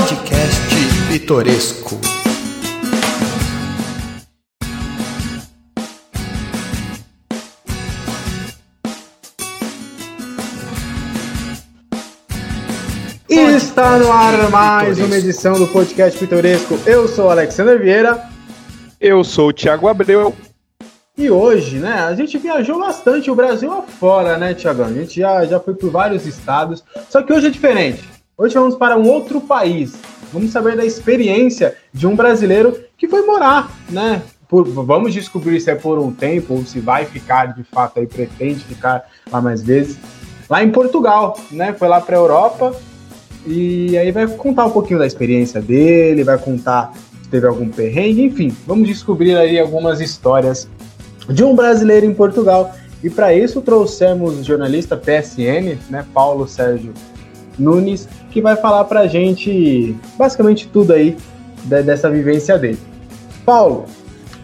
Podcast Pitoresco. E está no ar mais uma edição do Podcast Pitoresco. Eu sou o Alexander Vieira. Eu sou o Thiago Abreu. E hoje, né, a gente viajou bastante o Brasil afora, né, Tiagão? A gente já, já foi por vários estados. Só que hoje é diferente. Hoje vamos para um outro país. Vamos saber da experiência de um brasileiro que foi morar, né? Por, vamos descobrir se é por um tempo ou se vai ficar de fato aí, pretende ficar lá mais vezes. Lá em Portugal, né? Foi lá para a Europa e aí vai contar um pouquinho da experiência dele, vai contar se teve algum perrengue, enfim, vamos descobrir aí algumas histórias de um brasileiro em Portugal. E para isso trouxemos o jornalista PSN, né, Paulo Sérgio Nunes, que vai falar para a gente basicamente tudo aí dessa vivência dele. Paulo,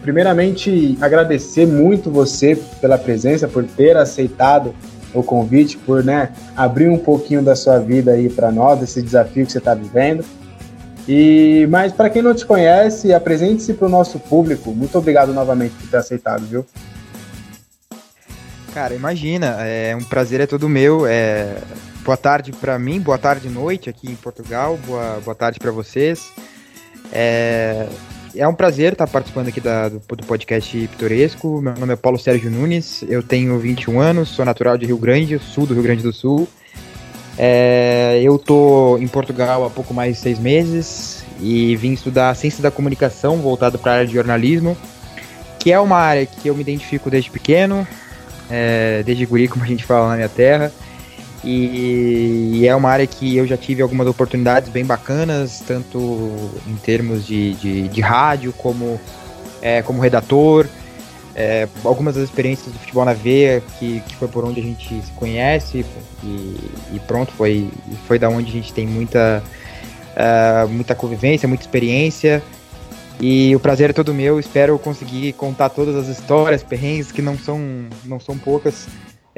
primeiramente agradecer muito você pela presença, por ter aceitado o convite, por né, abrir um pouquinho da sua vida aí para nós, esse desafio que você está vivendo. E mas para quem não te conhece, apresente-se para o nosso público. Muito obrigado novamente por ter aceitado, viu? Cara, imagina, é um prazer é todo meu. É... Boa tarde para mim, boa tarde noite aqui em Portugal, boa, boa tarde para vocês. É... é um prazer estar participando aqui da, do, do podcast Pitoresco. Meu nome é Paulo Sérgio Nunes, eu tenho 21 anos, sou natural de Rio Grande, sul do Rio Grande do Sul. É, eu tô em Portugal há pouco mais de seis meses e vim estudar ciência da comunicação voltado para a área de jornalismo, que é uma área que eu me identifico desde pequeno, é, desde guri, como a gente fala na minha terra. E, e, é uma área que eu já tive algumas oportunidades bem bacanas, tanto em termos de, de, de rádio como, é, como redator. É, algumas das experiências do futebol na veia, que, que foi por onde a gente se conhece, e, e pronto, foi, foi da onde a gente tem muita, uh, muita convivência, muita experiência. E o prazer é todo meu, espero conseguir contar todas as histórias, perrengues, que não são, não são poucas,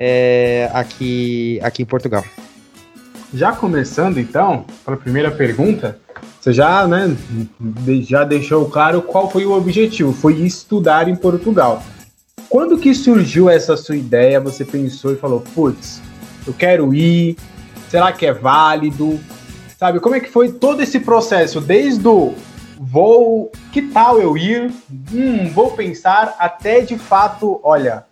é, aqui, aqui em Portugal. Já começando então, para a primeira pergunta, você já, né, já deixou claro qual foi o objetivo, foi estudar em Portugal. Quando que surgiu essa sua ideia, você pensou e falou, putz, eu quero ir, será que é válido? Sabe, como é que foi todo esse processo, desde o vou, que tal eu ir? Hum, vou pensar até de fato, olha,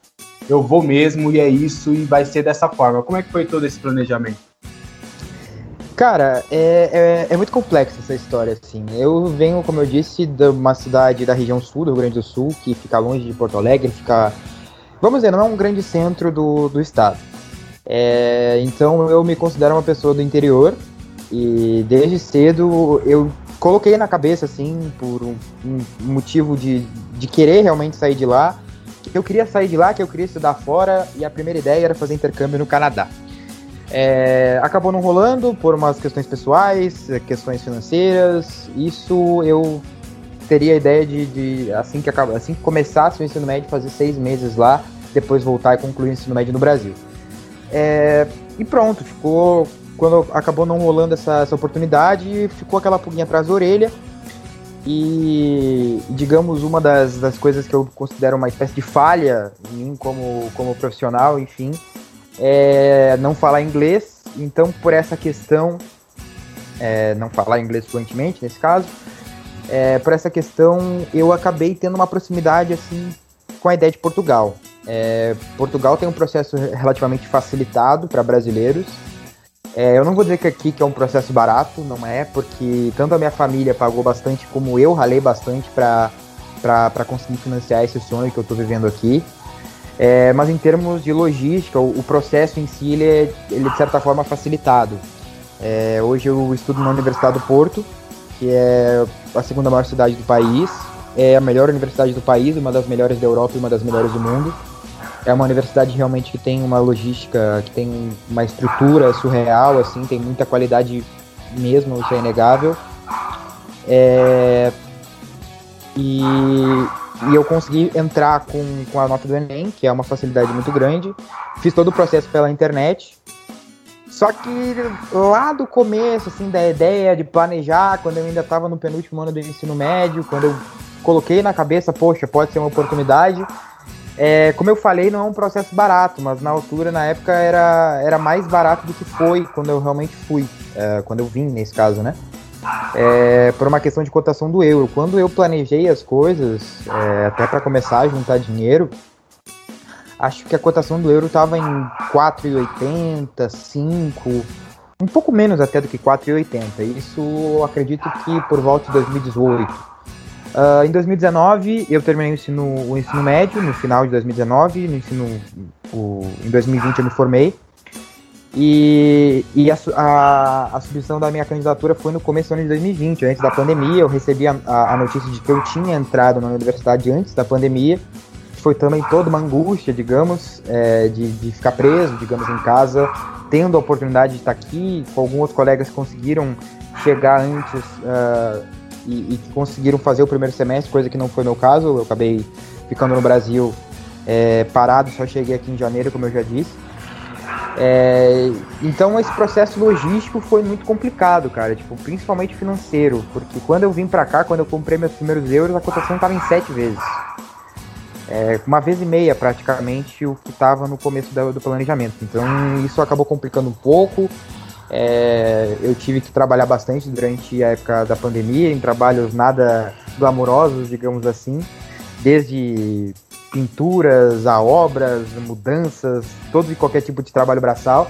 eu vou mesmo e é isso e vai ser dessa forma. Como é que foi todo esse planejamento? Cara, é, é, é, muito complexa essa história, assim. Eu venho, como eu disse, de uma cidade da região sul do Rio Grande do Sul, que fica longe de Porto Alegre, fica. Vamos dizer, não é um grande centro do, do estado. É, então eu me considero uma pessoa do interior e desde cedo eu coloquei na cabeça, assim, por um, um motivo de, de querer realmente sair de lá, que eu queria sair de lá, que eu queria estudar fora e a primeira ideia era fazer intercâmbio no Canadá. É, acabou não rolando por umas questões pessoais, questões financeiras. Isso eu teria a ideia de, de assim, que acaba, assim que começasse o ensino médio, fazer seis meses lá, depois voltar e concluir o ensino médio no Brasil. É, e pronto, ficou. Quando acabou não rolando essa, essa oportunidade, ficou aquela pulguinha atrás da orelha. E, digamos, uma das, das coisas que eu considero uma espécie de falha em mim como, como profissional, enfim, é não falar inglês. Então, por essa questão, é, não falar inglês fluentemente nesse caso, é, por essa questão eu acabei tendo uma proximidade assim com a ideia de Portugal. É, Portugal tem um processo relativamente facilitado para brasileiros. É, eu não vou dizer que aqui que é um processo barato, não é, porque tanto a minha família pagou bastante como eu ralei bastante para conseguir financiar esse sonho que eu estou vivendo aqui. É, mas em termos de logística, o, o processo em si ele é, ele é, de certa forma facilitado. É, hoje eu estudo na Universidade do Porto, que é a segunda maior cidade do país, é a melhor universidade do país, uma das melhores da Europa e uma das melhores do mundo. É uma universidade realmente que tem uma logística, que tem uma estrutura surreal, assim, tem muita qualidade mesmo, isso é inegável. É, e e eu consegui entrar com, com a nota do Enem, que é uma facilidade muito grande. Fiz todo o processo pela internet. Só que lá do começo, assim, da ideia de planejar, quando eu ainda estava no penúltimo ano do ensino médio, quando eu coloquei na cabeça, poxa, pode ser uma oportunidade. É, como eu falei, não é um processo barato, mas na altura, na época, era, era mais barato do que foi quando eu realmente fui, é, quando eu vim, nesse caso, né? É, por uma questão de cotação do euro. Quando eu planejei as coisas, é, até para começar a juntar dinheiro, acho que a cotação do euro estava em 4,80, 5, um pouco menos até do que 4,80. Isso eu acredito que por volta de 2018. Uh, em 2019 eu terminei o ensino, o ensino médio, no final de 2019, no ensino, o, em 2020 eu me formei. E, e a, a, a, submissão da minha candidatura foi no começo do ano de 2020, antes da pandemia. Eu recebi a, a notícia de que eu tinha entrado na universidade antes da pandemia foi também toda uma angústia, digamos, é, de, de ficar preso, digamos, em casa, tendo a oportunidade de estar aqui, alguns colegas conseguiram chegar antes uh, e, e, conseguiram fazer o primeiro semestre, coisa que não foi meu caso, eu acabei ficando no Brasil é, parado, só cheguei aqui em janeiro, como eu já disse. É, então esse processo logístico foi muito complicado, cara, tipo, principalmente financeiro, porque quando eu vim para cá, quando eu comprei meus primeiros euros, a cotação estava em sete vezes é, uma vez e meia praticamente o que estava no começo do, do, planejamento. Então isso acabou complicando um pouco. É, eu tive que trabalhar bastante durante a época da pandemia, em trabalhos nada glamourosos, digamos assim, desde pinturas a obras, mudanças, todo e qualquer tipo de trabalho braçal.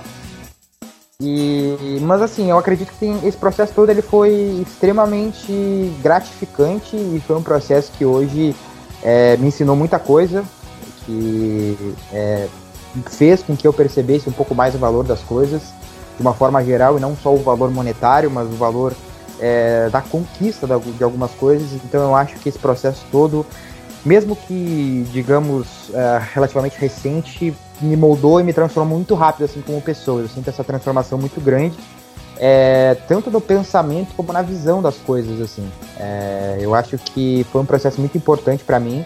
E, mas assim, eu acredito que tem, esse processo todo ele foi extremamente gratificante e foi um processo que hoje é, me ensinou muita coisa, que é, fez com que eu percebesse um pouco mais o valor das coisas, de uma forma geral, e não só o valor monetário, mas o valor é, da conquista de algumas coisas. Então eu acho que esse processo todo, mesmo que, digamos, é, relativamente recente, me moldou e me transformou muito rápido, assim, como pessoa. Eu sinto essa transformação muito grande é, tanto no pensamento como na visão das coisas, assim. É, eu acho que foi um processo muito importante para mim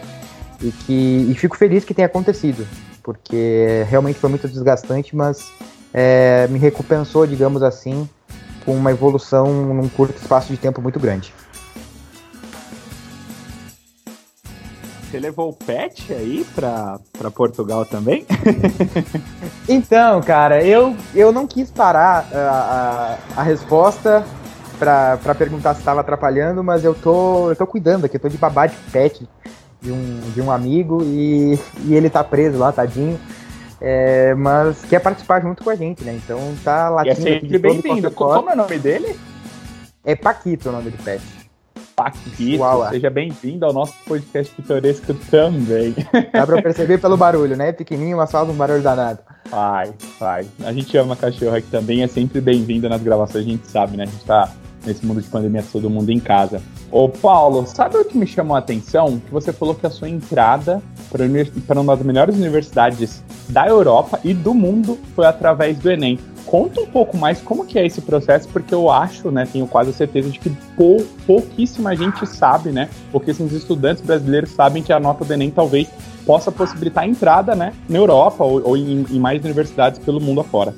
e que e fico feliz que tenha acontecido, porque realmente foi muito desgastante, mas é, me recompensou, digamos assim, com uma evolução num curto espaço de tempo muito grande. Você levou o pet aí pra, pra Portugal também? então, cara, eu, eu não quis parar a, a, a resposta pra, pra perguntar se estava atrapalhando, mas eu tô, eu tô cuidando aqui, eu tô de babá de pet de um, de um amigo e, e ele tá preso lá, tadinho. É, mas quer participar junto com a gente, né? Então tá latindo. E é sempre bem-vindo. Como é o nome dele? É Paquito o nome do pet. Paquito, seja bem-vindo ao nosso podcast pitoresco também. Dá pra perceber pelo barulho, né? Pequenininho, mas faz um barulho danado. Vai, vai. A gente ama cachorro aqui também, é sempre bem-vindo nas gravações, a gente sabe, né? A gente tá nesse mundo de pandemia, todo mundo em casa. Ô, Paulo, sabe o que me chamou a atenção? Que você falou que a sua entrada para uma das melhores universidades da Europa e do mundo foi através do Enem. Conta um pouco mais como que é esse processo, porque eu acho, né, tenho quase certeza de que pou, pouquíssima gente sabe, né, pouquíssimos estudantes brasileiros sabem que a nota do Enem talvez possa possibilitar a entrada, né, na Europa ou, ou em, em mais universidades pelo mundo afora.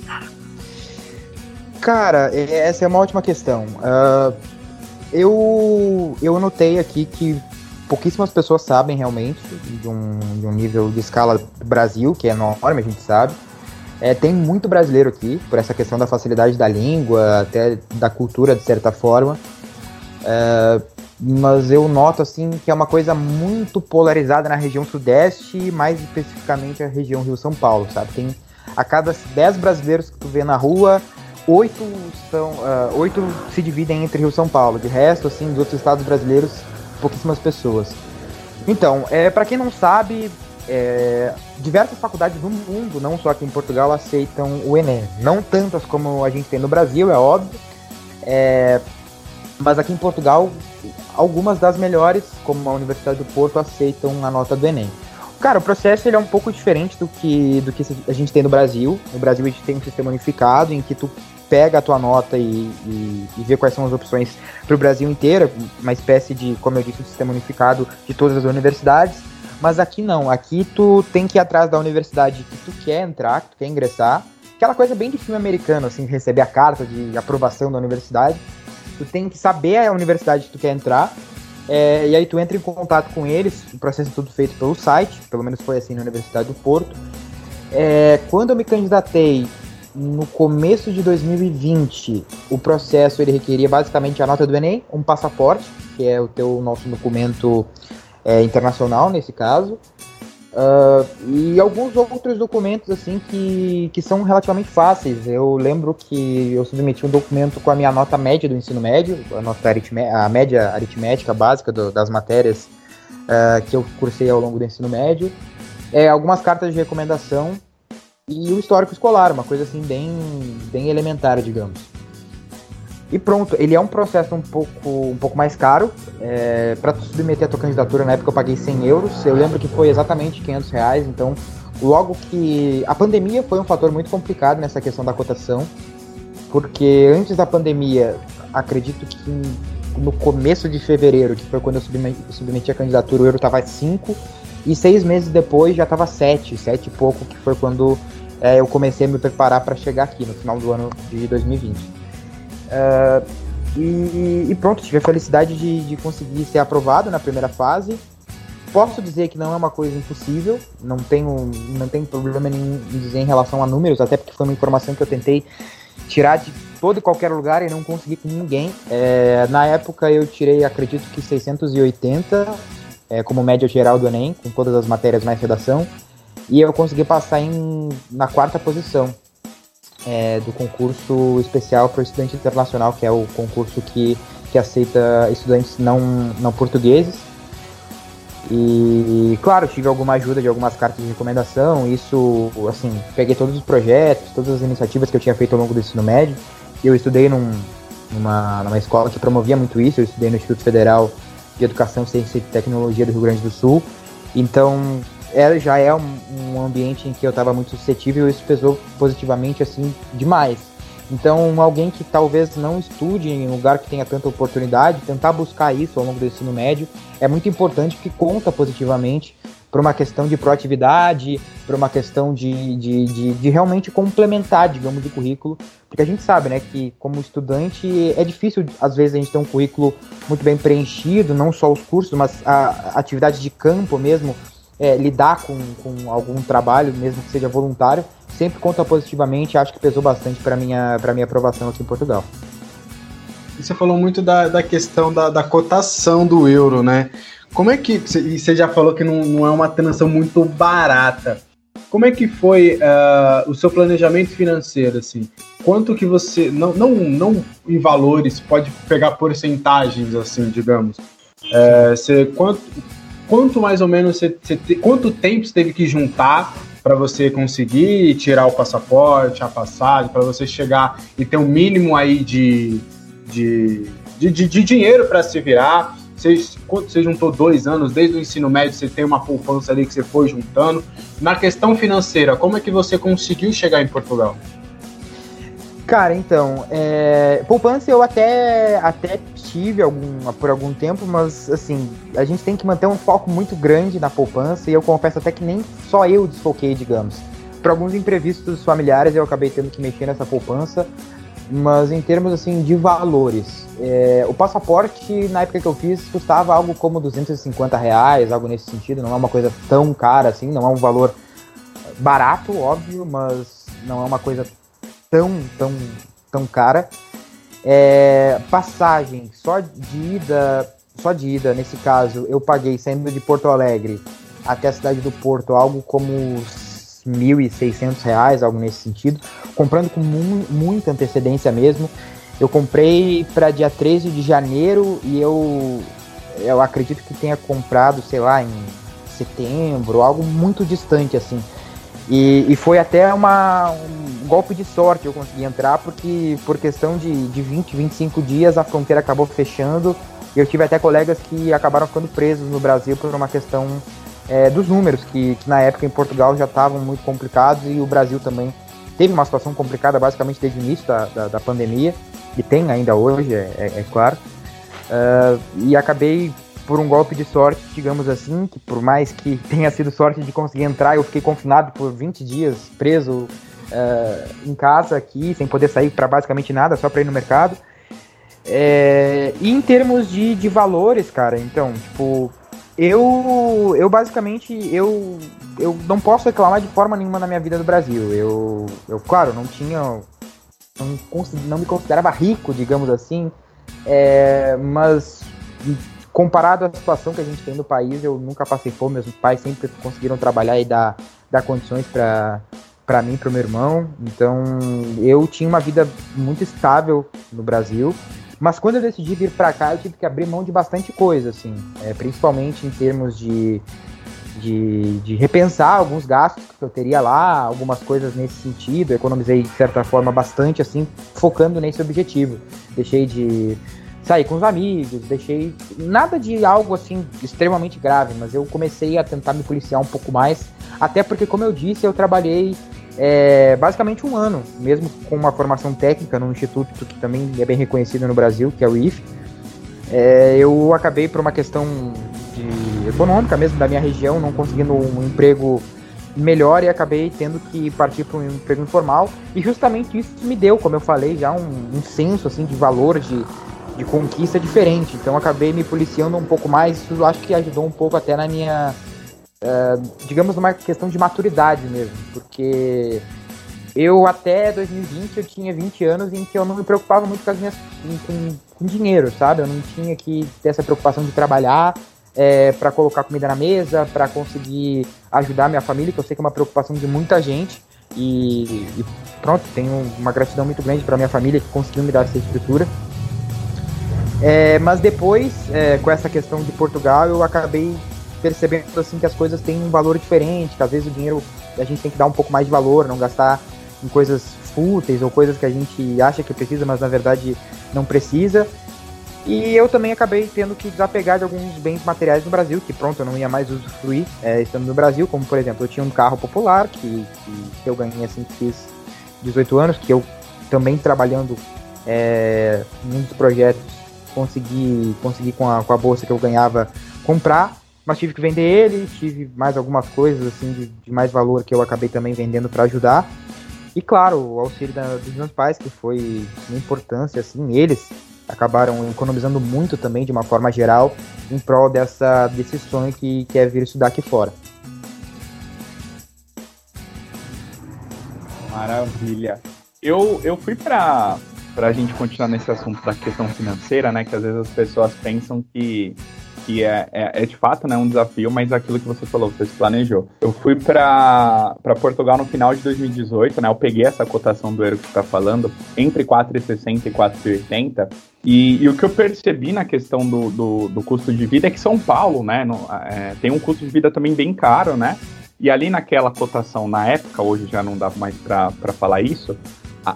Cara, essa é uma ótima questão. Uh, eu, eu notei aqui que pouquíssimas pessoas sabem realmente de um, de um nível de escala Brasil, que é enorme, a gente sabe. É, tem muito brasileiro aqui, por essa questão da facilidade da língua, até da cultura, de certa forma. É, mas eu noto assim que é uma coisa muito polarizada na região sudeste, mais especificamente a região Rio-São Paulo, sabe? Tem a cada 10 brasileiros que tu vê na rua, oito são uh, oito se dividem entre Rio e São Paulo. De resto, assim, dos outros estados brasileiros, pouquíssimas pessoas. Então, é, para quem não sabe, é, diversas faculdades do mundo, não só aqui em Portugal, aceitam o Enem. Não tantas como a gente tem no Brasil, é óbvio. É, mas aqui em Portugal, algumas das melhores, como a Universidade do Porto, aceitam a nota do Enem. Cara, o processo ele é um pouco diferente do que, do que a gente tem no Brasil. No Brasil a gente tem um sistema unificado em que tu pega a tua nota e, e, e vê quais são as opções para o Brasil inteiro, uma espécie de, como eu disse, um sistema unificado de todas as universidades. Mas aqui não, aqui tu tem que ir atrás da universidade que tu quer entrar, que tu quer ingressar, aquela coisa bem de filme americano, assim, receber a carta de aprovação da universidade. Tu tem que saber a universidade que tu quer entrar. É, e aí tu entra em contato com eles, o processo é tudo feito pelo site, pelo menos foi assim na Universidade do Porto. É, quando eu me candidatei no começo de 2020, o processo ele requeria basicamente a nota do Enem, um passaporte, que é o teu nosso documento é, internacional nesse caso, Uh, e alguns outros documentos assim que, que são relativamente fáceis. Eu lembro que eu submeti um documento com a minha nota média do ensino médio, a nota aritmé a média aritmética básica do, das matérias uh, que eu cursei ao longo do ensino médio, é, algumas cartas de recomendação e o histórico escolar, uma coisa assim bem, bem elementar, digamos. E pronto, ele é um processo um pouco, um pouco mais caro. É, para submeter a tua candidatura, na época eu paguei 100 euros. Eu lembro que foi exatamente 500 reais. Então, logo que. A pandemia foi um fator muito complicado nessa questão da cotação. Porque antes da pandemia, acredito que no começo de fevereiro, que foi quando eu submeti, submeti a candidatura, o euro estava 5. E seis meses depois já estava 7, 7 e pouco, que foi quando é, eu comecei a me preparar para chegar aqui no final do ano de 2020. Uh, e, e, pronto, tive a felicidade de, de conseguir ser aprovado na primeira fase. Posso dizer que não é uma coisa impossível, não tenho, não tenho problema em dizer em relação a números, até porque foi uma informação que eu tentei tirar de todo e qualquer lugar e não consegui com ninguém. É, na época eu tirei, acredito que 680 é, como média geral do Enem, com todas as matérias mais redação, e eu consegui passar em, na quarta posição é, do concurso especial para estudante internacional, que é o concurso que, que aceita estudantes não, não portugueses. E, claro, tive alguma ajuda de algumas cartas de recomendação. Isso, assim, peguei todos os projetos, todas as iniciativas que eu tinha feito ao longo do ensino médio. Eu estudei num, numa, numa escola que promovia muito isso. Eu estudei no Instituto Federal de Educação, Ciência e Tecnologia do Rio Grande do Sul. Então, era, já é um, um ambiente em que eu estava muito suscetível e isso pesou positivamente assim demais. Então, alguém que talvez não estude em um lugar que tenha tanta oportunidade, tentar buscar isso ao longo do ensino médio é muito importante porque conta positivamente para uma questão de proatividade, para uma questão de, de, de, de, realmente complementar, digamos, o currículo. Porque a gente sabe, né, que como estudante é difícil, às vezes, a gente ter um currículo muito bem preenchido, não só os cursos, mas a atividade de campo mesmo, é, lidar com, com algum trabalho, mesmo que seja voluntário, sempre conta positivamente. Acho que pesou bastante para minha para minha aprovação aqui em Portugal. Você falou muito da, da questão da, da cotação do euro, né? Como é que. E você já falou que não, não é uma transação muito barata. Como é que foi uh, o seu planejamento financeiro, assim? Quanto que você, não, não, não em valores, pode pegar porcentagens, assim, digamos. É, você, quanto, quanto mais ou menos você, você quanto tempo você teve que juntar para você conseguir tirar o passaporte, a passagem, para você chegar e ter um mínimo aí de, de, de, de, de dinheiro para se virar. Você, você juntou dois anos, desde o ensino médio você tem uma poupança ali que você foi juntando. Na questão financeira, como é que você conseguiu chegar em Portugal? Cara, então, é, poupança eu até, até tive algum, por algum tempo, mas assim, a gente tem que manter um foco muito grande na poupança e eu confesso até que nem só eu desfoquei, digamos. Por alguns imprevistos familiares eu acabei tendo que mexer nessa poupança, mas em termos assim de valores, é, o passaporte na época que eu fiz custava algo como 250 reais, algo nesse sentido, não é uma coisa tão cara assim, não é um valor barato, óbvio, mas não é uma coisa tão, tão, tão cara. É, passagem só de ida, só de ida, nesse caso, eu paguei saindo de Porto Alegre até a cidade do Porto algo como R$ 1.600, algo nesse sentido, comprando com mu muita antecedência mesmo. Eu comprei para dia 13 de janeiro e eu, eu acredito que tenha comprado, sei lá, em setembro, algo muito distante assim. E, e foi até uma, um golpe de sorte eu consegui entrar, porque por questão de, de 20, 25 dias a fronteira acabou fechando. Eu tive até colegas que acabaram ficando presos no Brasil por uma questão é, dos números, que, que, na época em Portugal já estavam muito complicados e o Brasil também teve uma situação complicada basicamente desde o início da, da, da pandemia, e tem ainda hoje, é, é, é claro. Uh, e acabei por um golpe de sorte, digamos assim, que por mais que tenha sido sorte de conseguir entrar, eu fiquei confinado por 20 dias, preso, uh, em casa aqui, sem poder sair para basicamente nada, só para ir no mercado. É, e em termos de, de valores, cara, então, tipo, eu, eu basicamente, eu, eu não posso reclamar de forma nenhuma na minha vida no Brasil. Eu, eu claro, não tinha, não, não me considerava rico, digamos assim, é, mas comparado à situação que a gente tem no país, eu nunca passei fome, meus pais sempre conseguiram trabalhar e dar, dar condições para para mim, para o meu irmão. Então, eu tinha uma vida muito estável no Brasil. Mas quando eu decidi vir para cá, eu tive que abrir mão de bastante coisa, assim, é, principalmente em termos de, de, de, repensar alguns gastos que eu teria lá, algumas coisas nesse sentido. Eu economizei, de certa forma, bastante, assim, focando nesse objetivo. Deixei de sair com os amigos, deixei. Nada de algo, assim, extremamente grave, mas eu comecei a tentar me policiar um pouco mais. Até porque, como eu disse, eu trabalhei é, basicamente um ano, mesmo com uma formação técnica no instituto que também é bem reconhecido no Brasil, que é o IF. É, eu acabei por uma questão econômica mesmo da minha região, não conseguindo um emprego melhor e acabei tendo que partir para um emprego informal. E justamente isso me deu, como eu falei, já um, um senso assim de valor, de, de conquista diferente. Então acabei me policiando um pouco mais. Isso acho que ajudou um pouco até na minha uh, digamos, numa questão de maturidade mesmo, porque eu até 2020 eu tinha 20 anos em que eu não me preocupava muito com as minhas com, com dinheiro, sabe? Eu não tinha que ter essa preocupação de trabalhar é, para colocar comida na mesa, para conseguir ajudar minha família, que eu sei que é uma preocupação de muita gente. E, e pronto, tenho uma gratidão muito grande para minha família que conseguiu me dar essa estrutura. É, mas depois, é, com essa questão de Portugal, eu acabei percebendo assim que as coisas têm um valor diferente, que às vezes o dinheiro a gente tem que dar um pouco mais de valor, não gastar em coisas fúteis ou coisas que a gente acha que precisa, mas na verdade não precisa. E eu também acabei tendo que desapegar de alguns bens materiais no Brasil, que pronto, eu não ia mais usufruir é, estando no Brasil, como por exemplo, eu tinha um carro popular que, que, eu ganhei assim que fiz 18 anos, que eu também trabalhando é, em um dos projetos consegui, consegui com, a, com a bolsa que eu ganhava comprar mas tive que vender ele, tive mais algumas coisas assim de, de mais valor que eu acabei também vendendo para ajudar. E claro, o auxílio da, dos meus pais, que foi uma importância, assim, eles acabaram economizando muito também, de uma forma geral, em prol dessa, desse sonho que, que é vir estudar aqui fora. Maravilha. Eu, eu fui para a gente continuar nesse assunto da questão financeira, né? Que às vezes as pessoas pensam que que é, é, é, de fato né, um desafio, mas aquilo que você falou, você se planejou. Eu fui para Portugal no final de 2018, né? Eu peguei essa cotação do euro que você está falando, entre 4,60 e 4,80. E, e, o que eu percebi na questão do, do, do, custo de vida é que São Paulo, né, no, é, tem um custo de vida também bem caro, né? E ali naquela cotação, na época, hoje já não dá mais para falar isso,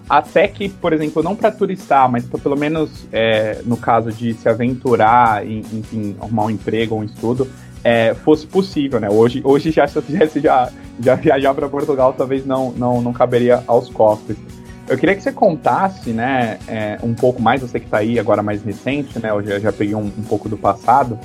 até que, por exemplo, não para turistar, mas pra, pelo menos é, no caso de se aventurar, em, enfim, arrumar um emprego ou um estudo, é, fosse possível, né? Hoje, hoje já se eu quisesse já, já viajar para Portugal, talvez não, não, não caberia aos cofres. Eu queria que você contasse, né, é, um pouco mais, você que está aí agora mais recente, né? Eu já, já peguei um, um pouco do passado.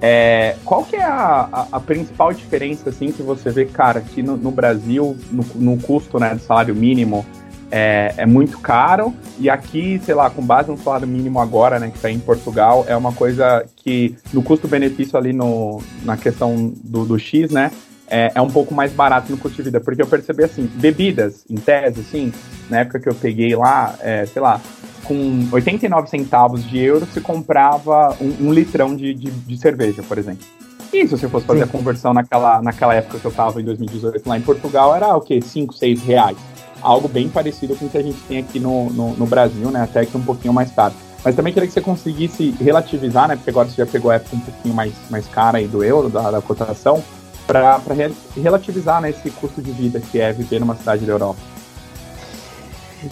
É, qual que é a, a, a, principal diferença, assim, que você vê, cara, aqui no, no Brasil, no, no custo, né, do salário mínimo, é, é, muito caro. E aqui, sei lá, com base no salário mínimo agora, né, que está em Portugal, é uma coisa que no custo-benefício ali no, na questão do, do X, né, é, é, um pouco mais barato no custo de vida. Porque eu percebi assim, bebidas, em tese, assim, na época que eu peguei lá, é, sei lá, com 89 centavos de euro se comprava um, um litrão de, de, de, cerveja, por exemplo. E se você fosse fazer Sim. a conversão naquela, naquela época que eu estava em 2018 lá em Portugal, era o quê? 5, 6 reais algo bem parecido com o que a gente tem aqui no, no, no Brasil, né? Até que um pouquinho mais caro. Mas também queria que você conseguisse relativizar, né? Porque agora você já pegou a época um pouquinho mais, mais cara aí do euro, da, da cotação, para re relativizar né, esse custo de vida que é viver numa cidade da Europa.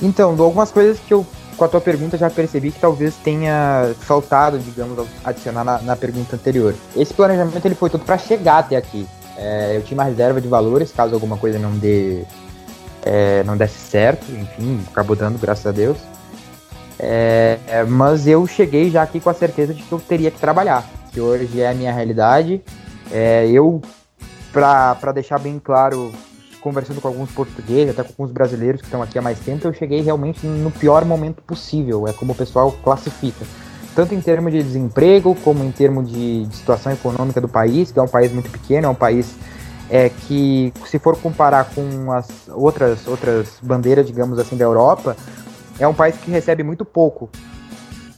Então, algumas coisas que eu, com a tua pergunta, já percebi que talvez tenha faltado, digamos, adicionar na, na pergunta anterior. Esse planejamento ele foi todo para chegar até aqui. É, eu tinha uma reserva de valores, caso alguma coisa não dê é, não desse certo, enfim, acabou dando, graças a Deus. É, mas eu cheguei já aqui com a certeza de que eu teria que trabalhar, que hoje é a minha realidade. É, eu, para deixar bem claro, conversando com alguns portugueses, até com alguns brasileiros que estão aqui há mais tempo, eu cheguei realmente no pior momento possível, é como o pessoal classifica. Tanto em termos de desemprego, como em termos de, de situação econômica do país, que é um país muito pequeno, é um país é, que, se for comparar com as outras, outras bandeiras, digamos assim, da Europa, é um país que recebe muito pouco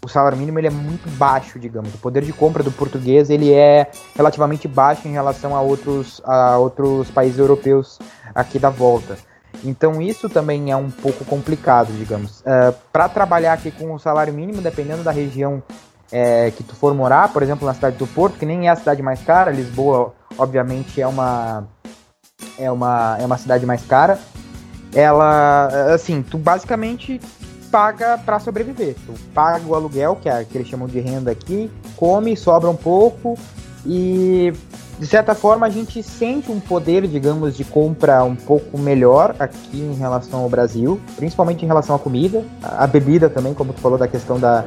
o salário mínimo ele é muito baixo, digamos. O poder de compra do português ele é relativamente baixo em relação a outros, a outros países europeus aqui da volta. Então isso também é um pouco complicado, digamos. Uh, é, Para trabalhar aqui com o salário mínimo, dependendo da região é, que tu for morar, por exemplo, na cidade do Porto, que nem é a cidade mais cara, Lisboa, obviamente, é uma é uma, é uma cidade mais cara. Ela, assim, tu basicamente paga para sobreviver. Tu paga o aluguel, que é que eles chamam de renda aqui, come, sobra um pouco e de certa forma a gente sente um poder, digamos, de compra um pouco melhor aqui em relação ao Brasil, principalmente em relação à comida, a bebida também, como tu falou da questão da,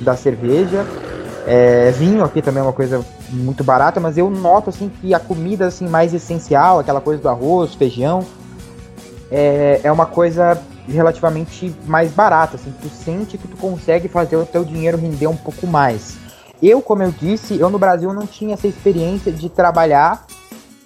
da cerveja. É, vinho aqui também é uma coisa muito barata, mas eu noto assim que a comida assim mais essencial, aquela coisa do arroz, feijão, é, é uma coisa relativamente mais barata, assim, tu sente que tu consegue fazer o teu dinheiro render um pouco mais. Eu, como eu disse, eu no Brasil não tinha essa experiência de trabalhar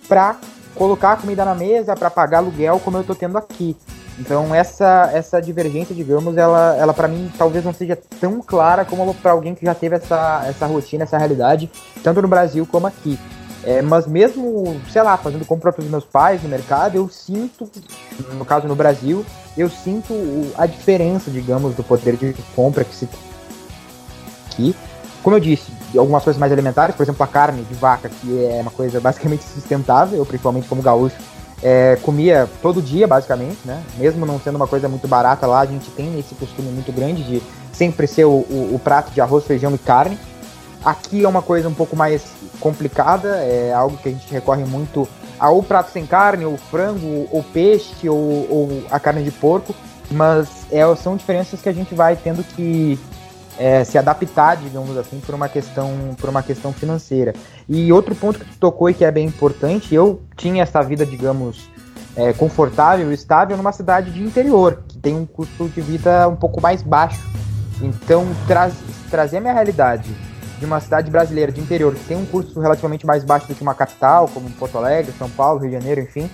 para colocar a comida na mesa, para pagar aluguel como eu tô tendo aqui. Então essa essa divergência, digamos, ela ela para mim talvez não seja tão clara como para alguém que já teve essa essa rotina, essa realidade, tanto no Brasil como aqui. É, mas mesmo, sei lá, fazendo compra para os meus pais no mercado, eu sinto, no caso no Brasil, eu sinto a diferença, digamos, do poder de compra que se aqui. Como eu disse, algumas coisas mais alimentares, por exemplo, a carne de vaca, que é uma coisa basicamente sustentável, principalmente como gaúcho, é, comia todo dia, basicamente, né? Mesmo não sendo uma coisa muito barata lá, a gente tem esse costume muito grande de sempre ser o, o, o prato de arroz, feijão e carne. Aqui é uma coisa um pouco mais complicada, é algo que a gente recorre muito ao prato sem carne, ou frango, ou peixe, ou, ou a carne de porco, mas é, são diferenças que a gente vai tendo que é, se adaptar, digamos assim, por uma questão por uma questão financeira. E outro ponto que tu tocou e que é bem importante, eu tinha essa vida, digamos, é, confortável, estável numa cidade de interior, que tem um custo de vida um pouco mais baixo. Então, tra trazer a minha realidade de uma cidade brasileira de interior que tem um custo relativamente mais baixo do que uma capital, como Porto Alegre, São Paulo, Rio de Janeiro, enfim,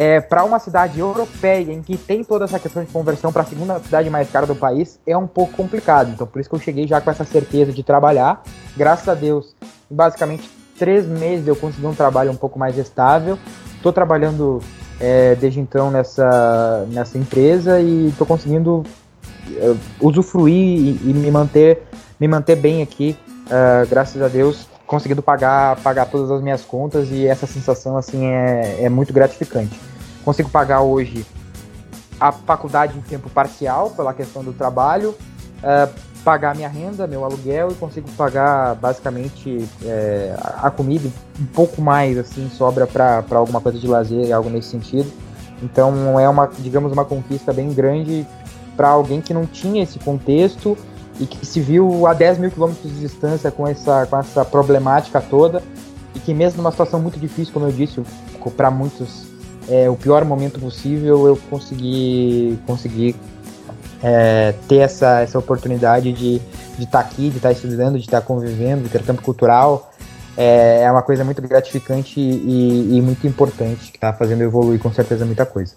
é, para uma cidade europeia em que tem toda essa questão de conversão para a segunda cidade mais cara do país, é um pouco complicado. Então, por isso que eu cheguei já com essa certeza de trabalhar. Graças a Deus, basicamente três meses eu consegui um trabalho um pouco mais estável. Estou trabalhando é, desde então nessa, nessa empresa e estou conseguindo uh, usufruir e, e, me manter me manter bem aqui uh, graças a Deus, conseguindo pagar, pagar todas as minhas contas e essa sensação assim é, é muito gratificante. Consigo pagar hoje a faculdade em tempo parcial pela questão do trabalho, uh, pagar minha renda, meu aluguel e consigo pagar basicamente é, a comida um pouco mais assim sobra para alguma coisa de lazer, algo nesse sentido. Então é uma, digamos, uma conquista bem grande para alguém que não tinha esse contexto e que se viu a 10 mil quilômetros de distância com essa, com essa problemática toda e que mesmo numa situação muito difícil, como eu disse, para muitos é, o pior momento possível, eu consegui, consegui é, ter essa, essa oportunidade de estar tá aqui, de estar tá estudando, de estar tá convivendo, de ter campo cultural. É, é uma coisa muito gratificante e, e muito importante que está fazendo evoluir com certeza muita coisa.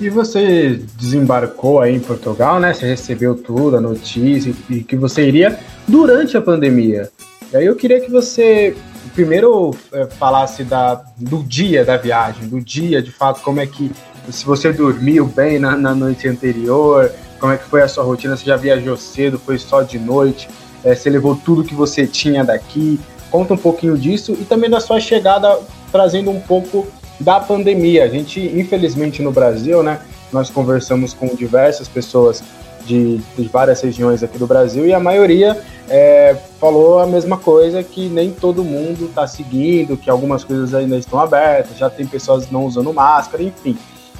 E você desembarcou aí em Portugal, né? Você recebeu tudo, a notícia, e que você iria durante a pandemia. E aí eu queria que você primeiro é, falasse da, do dia da viagem, do dia, de fato, como é que, se você dormiu bem na, na noite anterior, como é que foi a sua rotina, você já viajou cedo, foi só de noite, é, você levou tudo que você tinha daqui, conta um pouquinho disso e também da sua chegada, trazendo um pouco da pandemia. A gente, infelizmente, no Brasil, né, nós conversamos com diversas pessoas de, de várias regiões aqui do Brasil e a maioria é, falou a mesma coisa, que nem todo mundo está seguindo, que algumas coisas ainda estão abertas, já tem pessoas não usando máscara, enfim.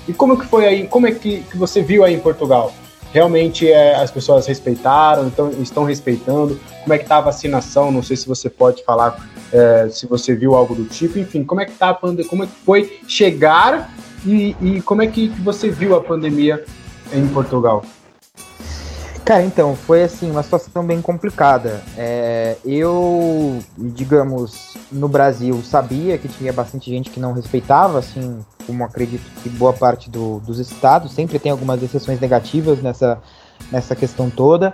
E como que foi aí, como é que, que você viu aí em Portugal? Realmente é, as pessoas respeitaram, então estão respeitando? Como é que está a vacinação? Não sei se você pode falar é, se você viu algo do tipo, enfim, como é que tá a pandemia, como é que foi chegar E, e como é que você viu a pandemia em Portugal? Cara, então, foi assim, uma situação bem complicada. É, eu, digamos, no Brasil sabia que tinha bastante gente que não respeitava, assim, como acredito que boa parte do, dos estados, sempre tem algumas exceções negativas nessa, nessa questão toda.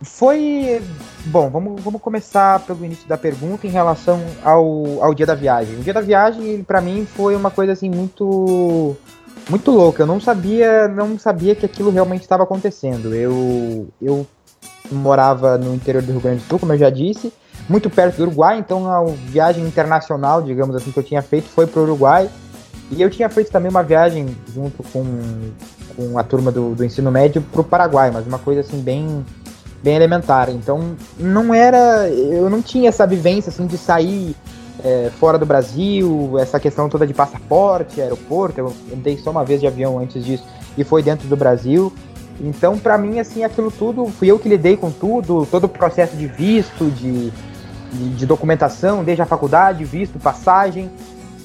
Foi. Bom, vamos, vamos começar pelo início da pergunta em relação ao, ao dia da viagem. O dia da viagem, para mim, foi uma coisa assim muito muito louca. Eu não sabia, não sabia que aquilo realmente estava acontecendo. Eu, eu morava no interior do Rio Grande do Sul, como eu já disse, muito perto do Uruguai, então a viagem internacional, digamos assim, que eu tinha feito foi para o Uruguai. E eu tinha feito também uma viagem junto com, com a turma do, do ensino médio para o Paraguai, mas uma coisa assim bem bem elementar. Então não era, eu não tinha essa vivência assim de sair é, fora do Brasil, essa questão toda de passaporte, aeroporto. Eu andei só uma vez de avião antes disso e foi dentro do Brasil. Então, para mim, assim, aquilo tudo, fui eu que lidei com tudo, todo o processo de visto, de, de, de documentação, desde a faculdade, visto, passagem,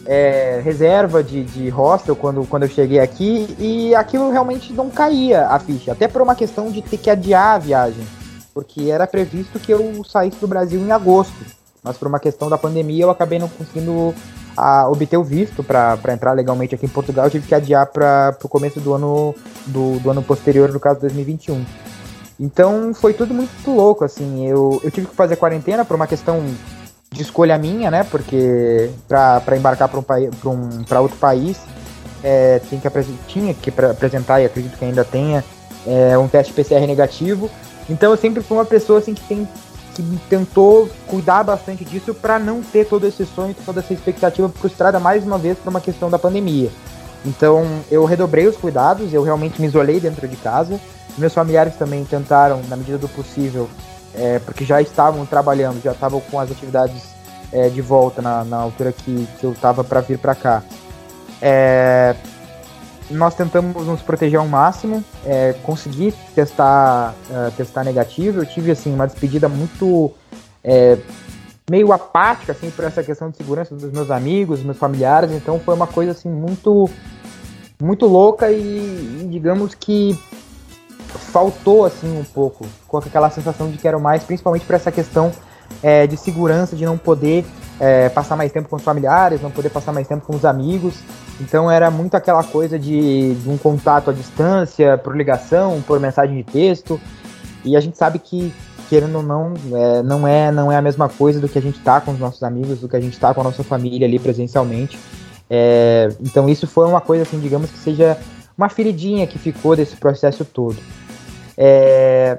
é, reserva de, de hostel quando, quando eu cheguei aqui, e aquilo realmente não caía a ficha, até por uma questão de ter que adiar a viagem, porque era previsto que eu saísse do Brasil em agosto mas por uma questão da pandemia eu acabei não conseguindo a, ah, obter o visto para entrar legalmente aqui em Portugal. Eu tive que adiar para o começo do ano, do, do ano posterior, no caso 2021. Então foi tudo muito louco, assim. Eu, eu tive que fazer quarentena por uma questão de escolha minha, né? Porque para embarcar para um, um, outro país é, tem que, tinha que apresentar, e acredito que ainda tenha, é, um teste PCR negativo. Então eu sempre fui uma pessoa assim que tem que tentou cuidar bastante disso para não ter todo esse sonho, toda essa expectativa frustrada mais uma vez por uma questão da pandemia. Então eu redobrei os cuidados, eu realmente me isolei dentro de casa. Meus familiares também tentaram, na medida do possível, é, porque já estavam trabalhando, já estavam com as atividades é, de volta na, na altura que, que eu estava para vir para cá. É, nós tentamos nos proteger ao máximo, é, consegui testar, uh, testar negativo. Eu tive assim uma despedida muito é, meio apática assim por essa questão de segurança dos meus amigos, meus familiares. Então foi uma coisa assim muito muito louca e, e digamos que faltou assim um pouco, com aquela sensação de que era mais, principalmente por essa questão é, de segurança, de não poder é, passar mais tempo com os familiares, não poder passar mais tempo com os amigos. Então era muito aquela coisa de, de um contato à distância, por ligação, por mensagem de texto. E a gente sabe que, querendo ou não, é, não, é, não é a mesma coisa do que a gente tá com os nossos amigos, do que a gente tá com a nossa família ali presencialmente. É, então isso foi uma coisa, assim, digamos que seja uma feridinha que ficou desse processo todo. É,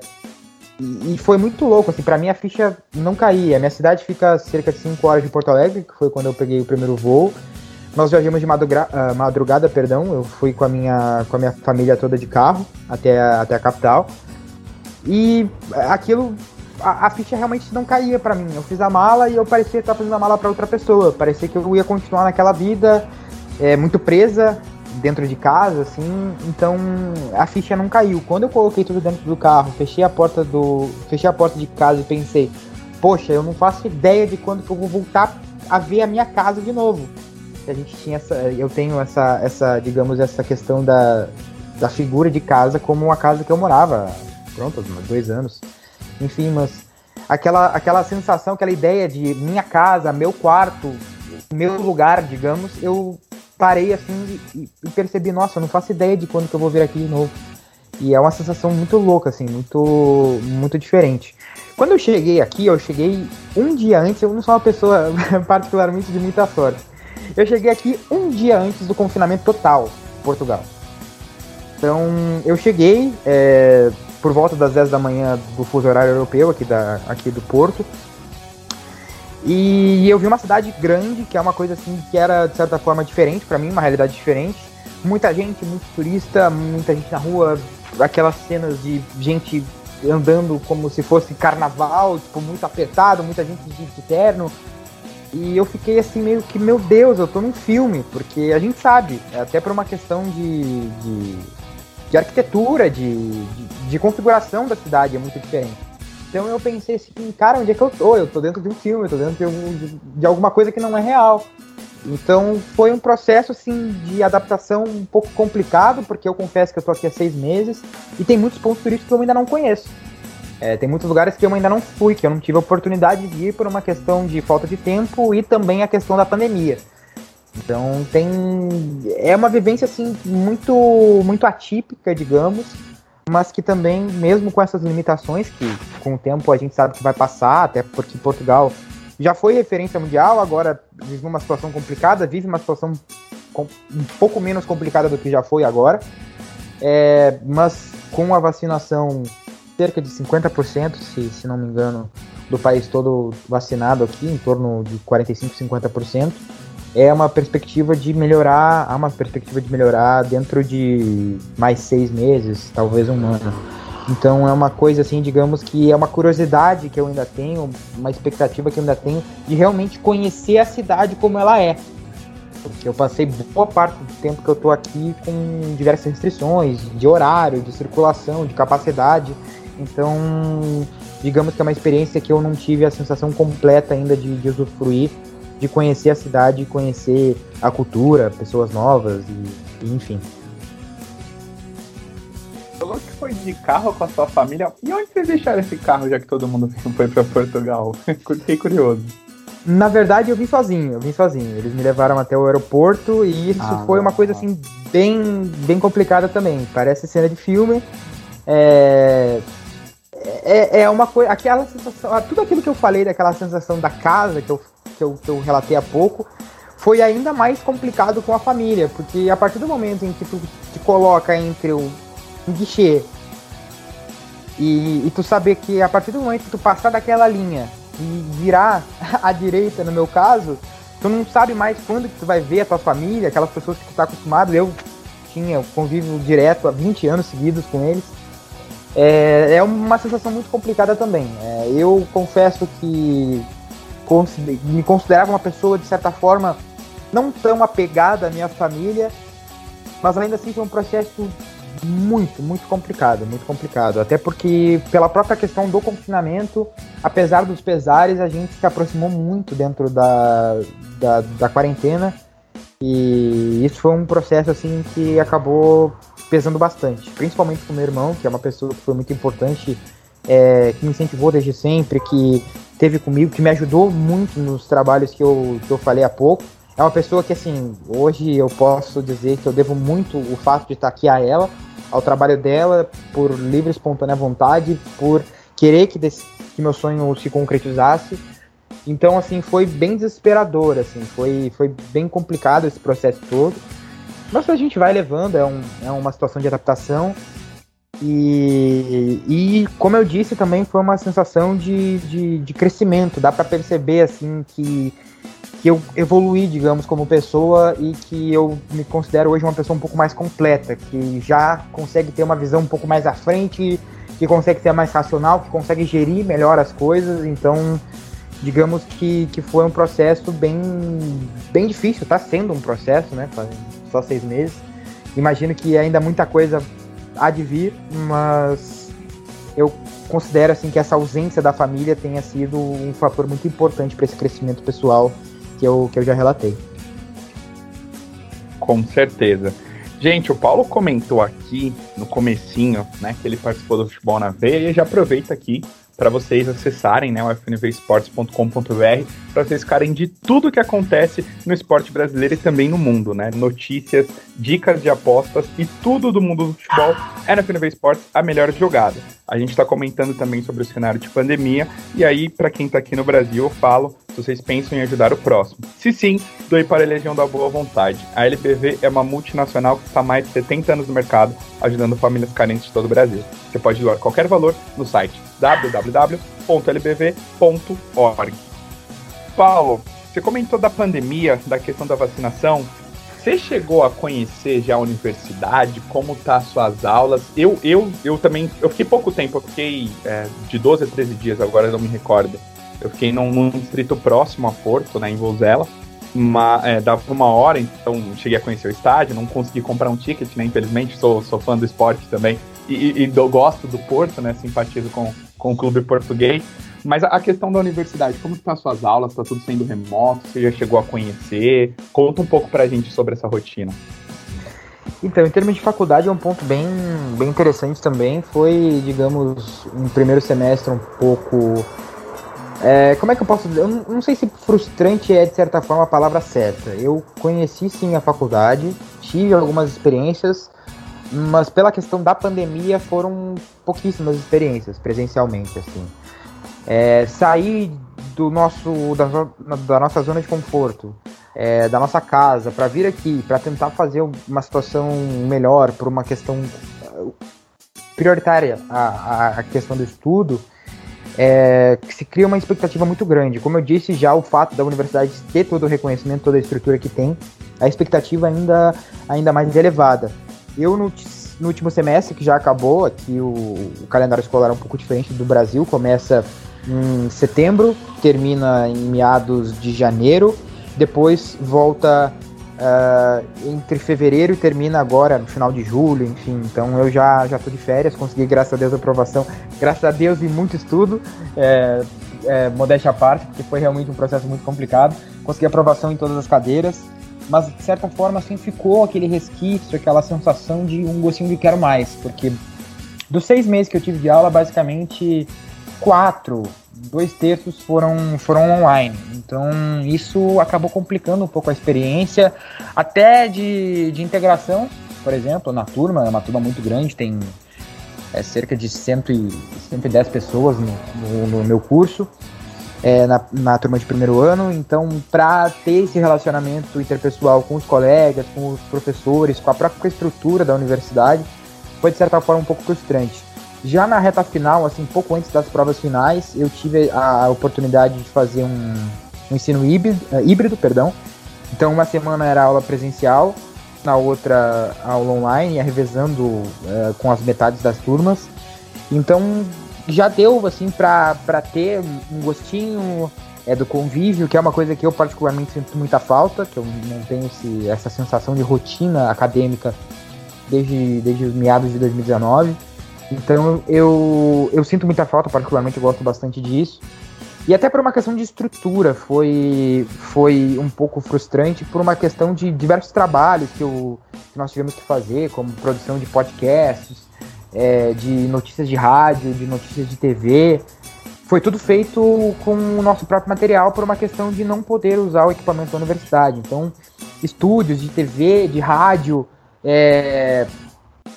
e, foi muito louco, assim, pra mim a ficha não caía. A minha cidade fica cerca de 5 horas de Porto Alegre, que foi quando eu peguei o primeiro voo. Nós viajamos de madrugada, uh, madrugada, perdão, eu fui com a minha, com a minha família toda de carro até a, até a capital. E aquilo, a, a ficha realmente não caía para mim. Eu fiz a mala e eu parecia estar fazendo a mala para outra pessoa. Parecia que eu ia continuar naquela vida, é, muito presa, dentro de casa, assim, então a ficha não caiu. Quando eu coloquei tudo dentro do carro, fechei a porta do. Fechei a porta de casa e pensei, poxa, eu não faço ideia de quando que eu vou voltar a ver a minha casa de novo. A gente tinha essa. Eu tenho essa, essa, digamos, essa questão da, da figura de casa como a casa que eu morava. Pronto, dois anos. Enfim, mas aquela, aquela sensação, aquela ideia de minha casa, meu quarto, meu lugar, digamos, eu parei assim e, e, percebi, nossa, eu não faço ideia de quando que eu vou vir aqui de novo. E é uma sensação muito louca, assim, muito, muito diferente. Quando eu cheguei aqui, eu cheguei um dia antes, eu não sou uma pessoa particularmente de muita sorte. Eu cheguei aqui um dia antes do confinamento total Portugal. Então, eu cheguei é, por volta das 10 da manhã do fuso horário europeu, aqui, da, aqui do Porto. E eu vi uma cidade grande, que é uma coisa assim que era de certa forma diferente para mim, uma realidade diferente. Muita gente, muito turista, muita gente na rua, aquelas cenas de gente andando como se fosse carnaval, tipo, muito apertado, muita gente de, terno. E eu fiquei assim meio que, meu Deus, eu tô num filme, porque a gente sabe, até por uma questão de, de, de arquitetura, de, de, de configuração da cidade é muito diferente. Então eu pensei assim, cara, onde é que eu tô? Eu tô dentro de um filme, eu tô dentro de, algum, de, de alguma coisa que não é real. Então foi um processo assim de adaptação um pouco complicado, porque eu confesso que eu estou aqui há seis meses e tem muitos pontos turísticos que eu ainda não conheço. É, tem muitos lugares que eu ainda não fui, que eu não tive a oportunidade de ir por uma questão de falta de tempo e também a questão da pandemia. Então tem é uma vivência assim muito muito atípica, digamos, mas que também mesmo com essas limitações que com o tempo a gente sabe que vai passar, até porque Portugal já foi referência mundial, agora vive uma situação complicada, vive uma situação um pouco menos complicada do que já foi agora. É, mas com a vacinação cerca de 50%, se, se não me engano, do país todo vacinado aqui, em torno de 45, 50%, é uma perspectiva de melhorar, há uma perspectiva de melhorar dentro de mais seis meses, talvez um ano. Então é uma coisa assim, digamos que é uma curiosidade que eu ainda tenho, uma expectativa que eu ainda tenho de realmente conhecer a cidade como ela é. Porque eu passei boa parte do tempo que eu tô aqui com diversas restrições de horário, de circulação, de capacidade. Então, digamos que é uma experiência que eu não tive a sensação completa ainda de, de usufruir, de conhecer a cidade, conhecer a cultura, pessoas novas e, e enfim falou que foi de carro com a sua família. E onde vocês deixaram esse carro, já que todo mundo foi para Portugal? Fiquei curioso. Na verdade, eu vim sozinho, eu vim sozinho. Eles me levaram até o aeroporto e isso ah, foi uma coisa assim bem, bem complicada também. Parece cena de filme. É, é, é uma coisa. Aquela sensação. Tudo aquilo que eu falei daquela sensação da casa que eu, que eu, que eu relatei há pouco foi ainda mais complicado com a família, porque a partir do momento em que tu te coloca entre o guichê. E, e, tu saber que a partir do momento que tu passar daquela linha e virar à direita, no meu caso, tu não sabe mais quando que tu vai ver a tua família, aquelas pessoas que tu tá acostumado. Eu tinha convívio direto há 20 anos seguidos com eles. É, é uma sensação muito complicada também. É, eu confesso que me considerava uma pessoa, de certa forma, não tão apegada à minha família, mas ainda assim foi um processo muito, muito complicado, muito complicado. Até porque, pela própria questão do confinamento, apesar dos pesares, a gente se aproximou muito dentro da, da, da quarentena. E isso foi um processo assim que acabou pesando bastante, principalmente com meu irmão, que é uma pessoa que foi muito importante, é, que me incentivou desde sempre, que teve comigo, que me ajudou muito nos trabalhos que eu, que eu falei há pouco. É uma pessoa que, assim, hoje eu posso dizer que eu devo muito o fato de estar aqui a ela, ao trabalho dela, por livre e espontânea vontade, por querer que, desse, que meu sonho se concretizasse. Então, assim, foi bem desesperador, assim, foi, foi bem complicado esse processo todo. Mas a gente vai levando, é, um, é uma situação de adaptação. E, e, como eu disse, também foi uma sensação de, de, de crescimento. Dá para perceber, assim, que que eu evoluí, digamos, como pessoa e que eu me considero hoje uma pessoa um pouco mais completa, que já consegue ter uma visão um pouco mais à frente, que consegue ser mais racional, que consegue gerir melhor as coisas. Então, digamos que, que foi um processo bem, bem difícil, está sendo um processo, né? Só seis meses. Imagino que ainda muita coisa há de vir, mas eu considero assim que essa ausência da família tenha sido um fator muito importante para esse crescimento pessoal que eu, que eu já relatei. Com certeza. Gente, o Paulo comentou aqui no comecinho, né, que ele participou do Futebol na Veia e já aproveita aqui para vocês acessarem né, o fnvesports.com.br para vocês ficarem de tudo que acontece no esporte brasileiro e também no mundo, né? Notícias, dicas de apostas e tudo do mundo do futebol é na FNV Esportes a melhor jogada. A gente está comentando também sobre o cenário de pandemia e aí, para quem está aqui no Brasil, eu falo vocês pensam em ajudar o próximo. Se sim, doe para a Legião da Boa Vontade. A LBV é uma multinacional que está há mais de 70 anos no mercado, ajudando famílias carentes de todo o Brasil. Você pode doar qualquer valor no site www.lbv.org. Paulo, você comentou da pandemia, da questão da vacinação. Você chegou a conhecer já a universidade, como tá as suas aulas? Eu, eu, eu também, eu fiquei pouco tempo, eu fiquei é, de 12 a 13 dias, agora não me recordo. Eu fiquei num, num distrito próximo a Porto, né, em Vozela. Uma, é, dava uma hora, então cheguei a conhecer o estádio, não consegui comprar um ticket, né, infelizmente, sou, sou fã do esporte também e, e, e gosto do Porto, né, simpatizo com, com o clube português, Mas a questão da universidade, como estão as suas aulas? Está tudo sendo remoto? Você já chegou a conhecer? Conta um pouco pra gente sobre essa rotina. Então, em termos de faculdade, é um ponto bem, bem interessante também. Foi, digamos, um primeiro semestre um pouco. É, como é que eu posso dizer? Eu não, não sei se frustrante é, de certa forma, a palavra certa. Eu conheci sim a faculdade, tive algumas experiências, mas pela questão da pandemia foram pouquíssimas experiências presencialmente, assim. É, sair do nosso, da, da nossa zona de conforto, é, da nossa casa, para vir aqui, para tentar fazer uma situação melhor, por uma questão prioritária a, a questão do estudo, é, se cria uma expectativa muito grande. Como eu disse, já o fato da universidade ter todo o reconhecimento, toda a estrutura que tem, a expectativa ainda, ainda mais elevada. Eu, no, no último semestre, que já acabou, aqui o, o calendário escolar é um pouco diferente do Brasil, começa em setembro, termina em meados de janeiro, depois volta uh, entre fevereiro e termina agora no final de julho, enfim. Então eu já já tô de férias, consegui graças a Deus aprovação, graças a Deus e muito estudo, é, é, modéstia à parte, porque foi realmente um processo muito complicado. Consegui aprovação em todas as cadeiras, mas de certa forma assim ficou aquele resquício, aquela sensação de um gostinho de quero mais, porque dos seis meses que eu tive de aula, basicamente quatro, dois terços foram, foram online. Então isso acabou complicando um pouco a experiência, até de, de integração, por exemplo, na turma, é uma turma muito grande, tem é, cerca de e, 110 pessoas no, no, no meu curso. É, na, na turma de primeiro ano, então para ter esse relacionamento interpessoal com os colegas, com os professores, com a própria estrutura da universidade, foi de certa forma um pouco frustrante. Já na reta final, assim, pouco antes das provas finais, eu tive a oportunidade de fazer um, um ensino híbrido, uh, híbrido, perdão. Então, uma semana era aula presencial, na outra aula online, ia revezando uh, com as metades das turmas. Então, já deu, assim, para ter um gostinho é, do convívio, que é uma coisa que eu particularmente sinto muita falta, que eu não tenho esse, essa sensação de rotina acadêmica desde, desde os meados de 2019. Então eu, eu sinto muita falta, particularmente eu gosto bastante disso. E até por uma questão de estrutura, foi, foi um pouco frustrante por uma questão de diversos trabalhos que, eu, que nós tivemos que fazer, como produção de podcasts, é, de notícias de rádio, de notícias de TV. Foi tudo feito com o nosso próprio material por uma questão de não poder usar o equipamento da universidade. Então, estúdios de TV, de rádio, é,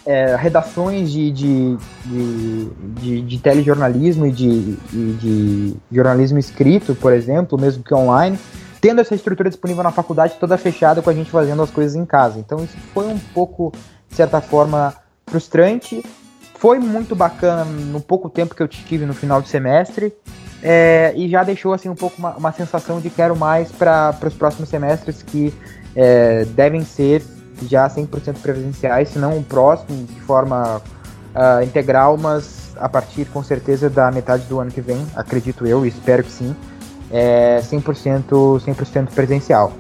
é, redações de, de, de, de, de telejornalismo e de, de, jornalismo escrito, por exemplo, mesmo que online, tendo essa estrutura disponível na faculdade toda fechada com a gente fazendo as coisas em casa. Então isso foi um pouco, de certa forma, frustrante. Foi muito bacana no pouco tempo que eu tive no final do semestre. É, e já deixou assim um pouco uma, uma sensação de quero mais para os próximos semestres que é, devem ser já 100% presenciais, se não o próximo de forma uh, integral, mas a partir com certeza da metade do ano que vem, acredito eu, espero que sim, é 100%, 100% presencial.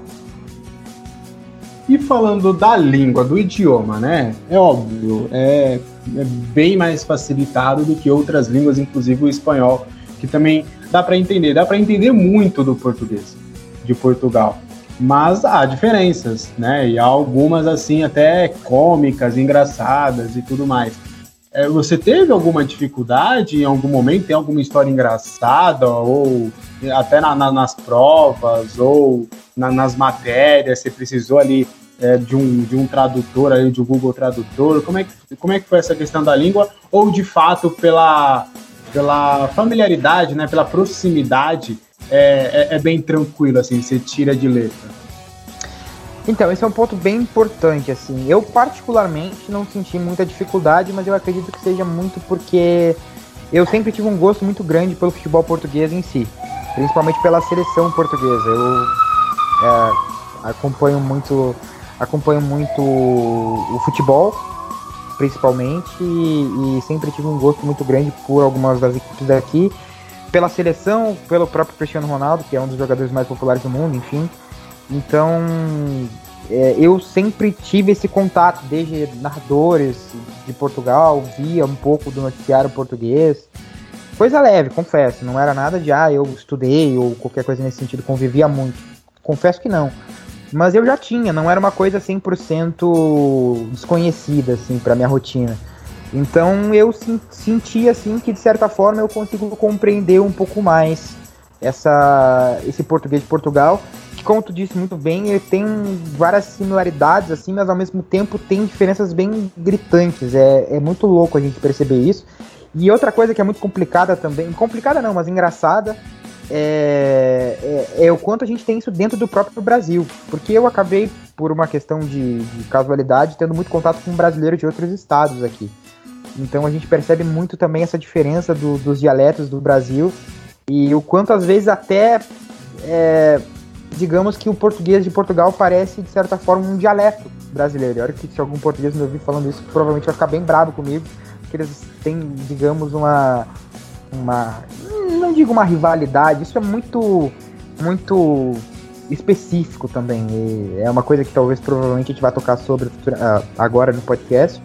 E falando da língua, do idioma, né? É óbvio, é, é bem mais facilitado do que outras línguas, inclusive o espanhol, que também dá para entender, dá para entender muito do português de Portugal mas há diferenças, né? E há algumas assim até cômicas, engraçadas e tudo mais. É, você teve alguma dificuldade em algum momento? Tem alguma história engraçada ou até na, na, nas provas ou na, nas matérias? Você precisou ali é, de, um, de um tradutor ali, de um Google Tradutor? Como é, que, como é que foi essa questão da língua? Ou de fato pela, pela familiaridade, né? Pela proximidade é, é, é bem tranquilo, assim, você tira de letra. Então, esse é um ponto bem importante, assim. Eu, particularmente, não senti muita dificuldade, mas eu acredito que seja muito porque eu sempre tive um gosto muito grande pelo futebol português em si, principalmente pela seleção portuguesa. Eu é, acompanho muito, acompanho muito o futebol, principalmente, e, e sempre tive um gosto muito grande por algumas das equipes daqui pela seleção, pelo próprio Cristiano Ronaldo, que é um dos jogadores mais populares do mundo, enfim. Então, é, eu sempre tive esse contato, desde narradores de Portugal, via um pouco do noticiário português. Coisa leve, confesso. Não era nada de, ah, eu estudei ou qualquer coisa nesse sentido, convivia muito. Confesso que não. Mas eu já tinha, não era uma coisa 100% desconhecida, assim, pra minha rotina. Então eu senti, assim, que de certa forma eu consigo compreender um pouco mais essa, esse português de Portugal, que como tu disse muito bem, ele tem várias similaridades, assim, mas ao mesmo tempo tem diferenças bem gritantes. É, é muito louco a gente perceber isso. E outra coisa que é muito complicada também, complicada não, mas engraçada, é, é, é, o quanto a gente tem isso dentro do próprio Brasil. Porque eu acabei, por uma questão de, de casualidade, tendo muito contato com brasileiros de outros estados aqui. Então a gente percebe muito também essa diferença do, dos dialetos do Brasil e o quanto às vezes até, é, digamos que o português de Portugal parece de certa forma um dialeto brasileiro. Olha que se algum português me ouvir falando isso, provavelmente vai ficar bem bravo comigo, porque eles têm, digamos, uma, uma, não digo uma rivalidade, isso é muito, muito específico também. E é uma coisa que talvez provavelmente a gente vai tocar sobre uh, agora no podcast,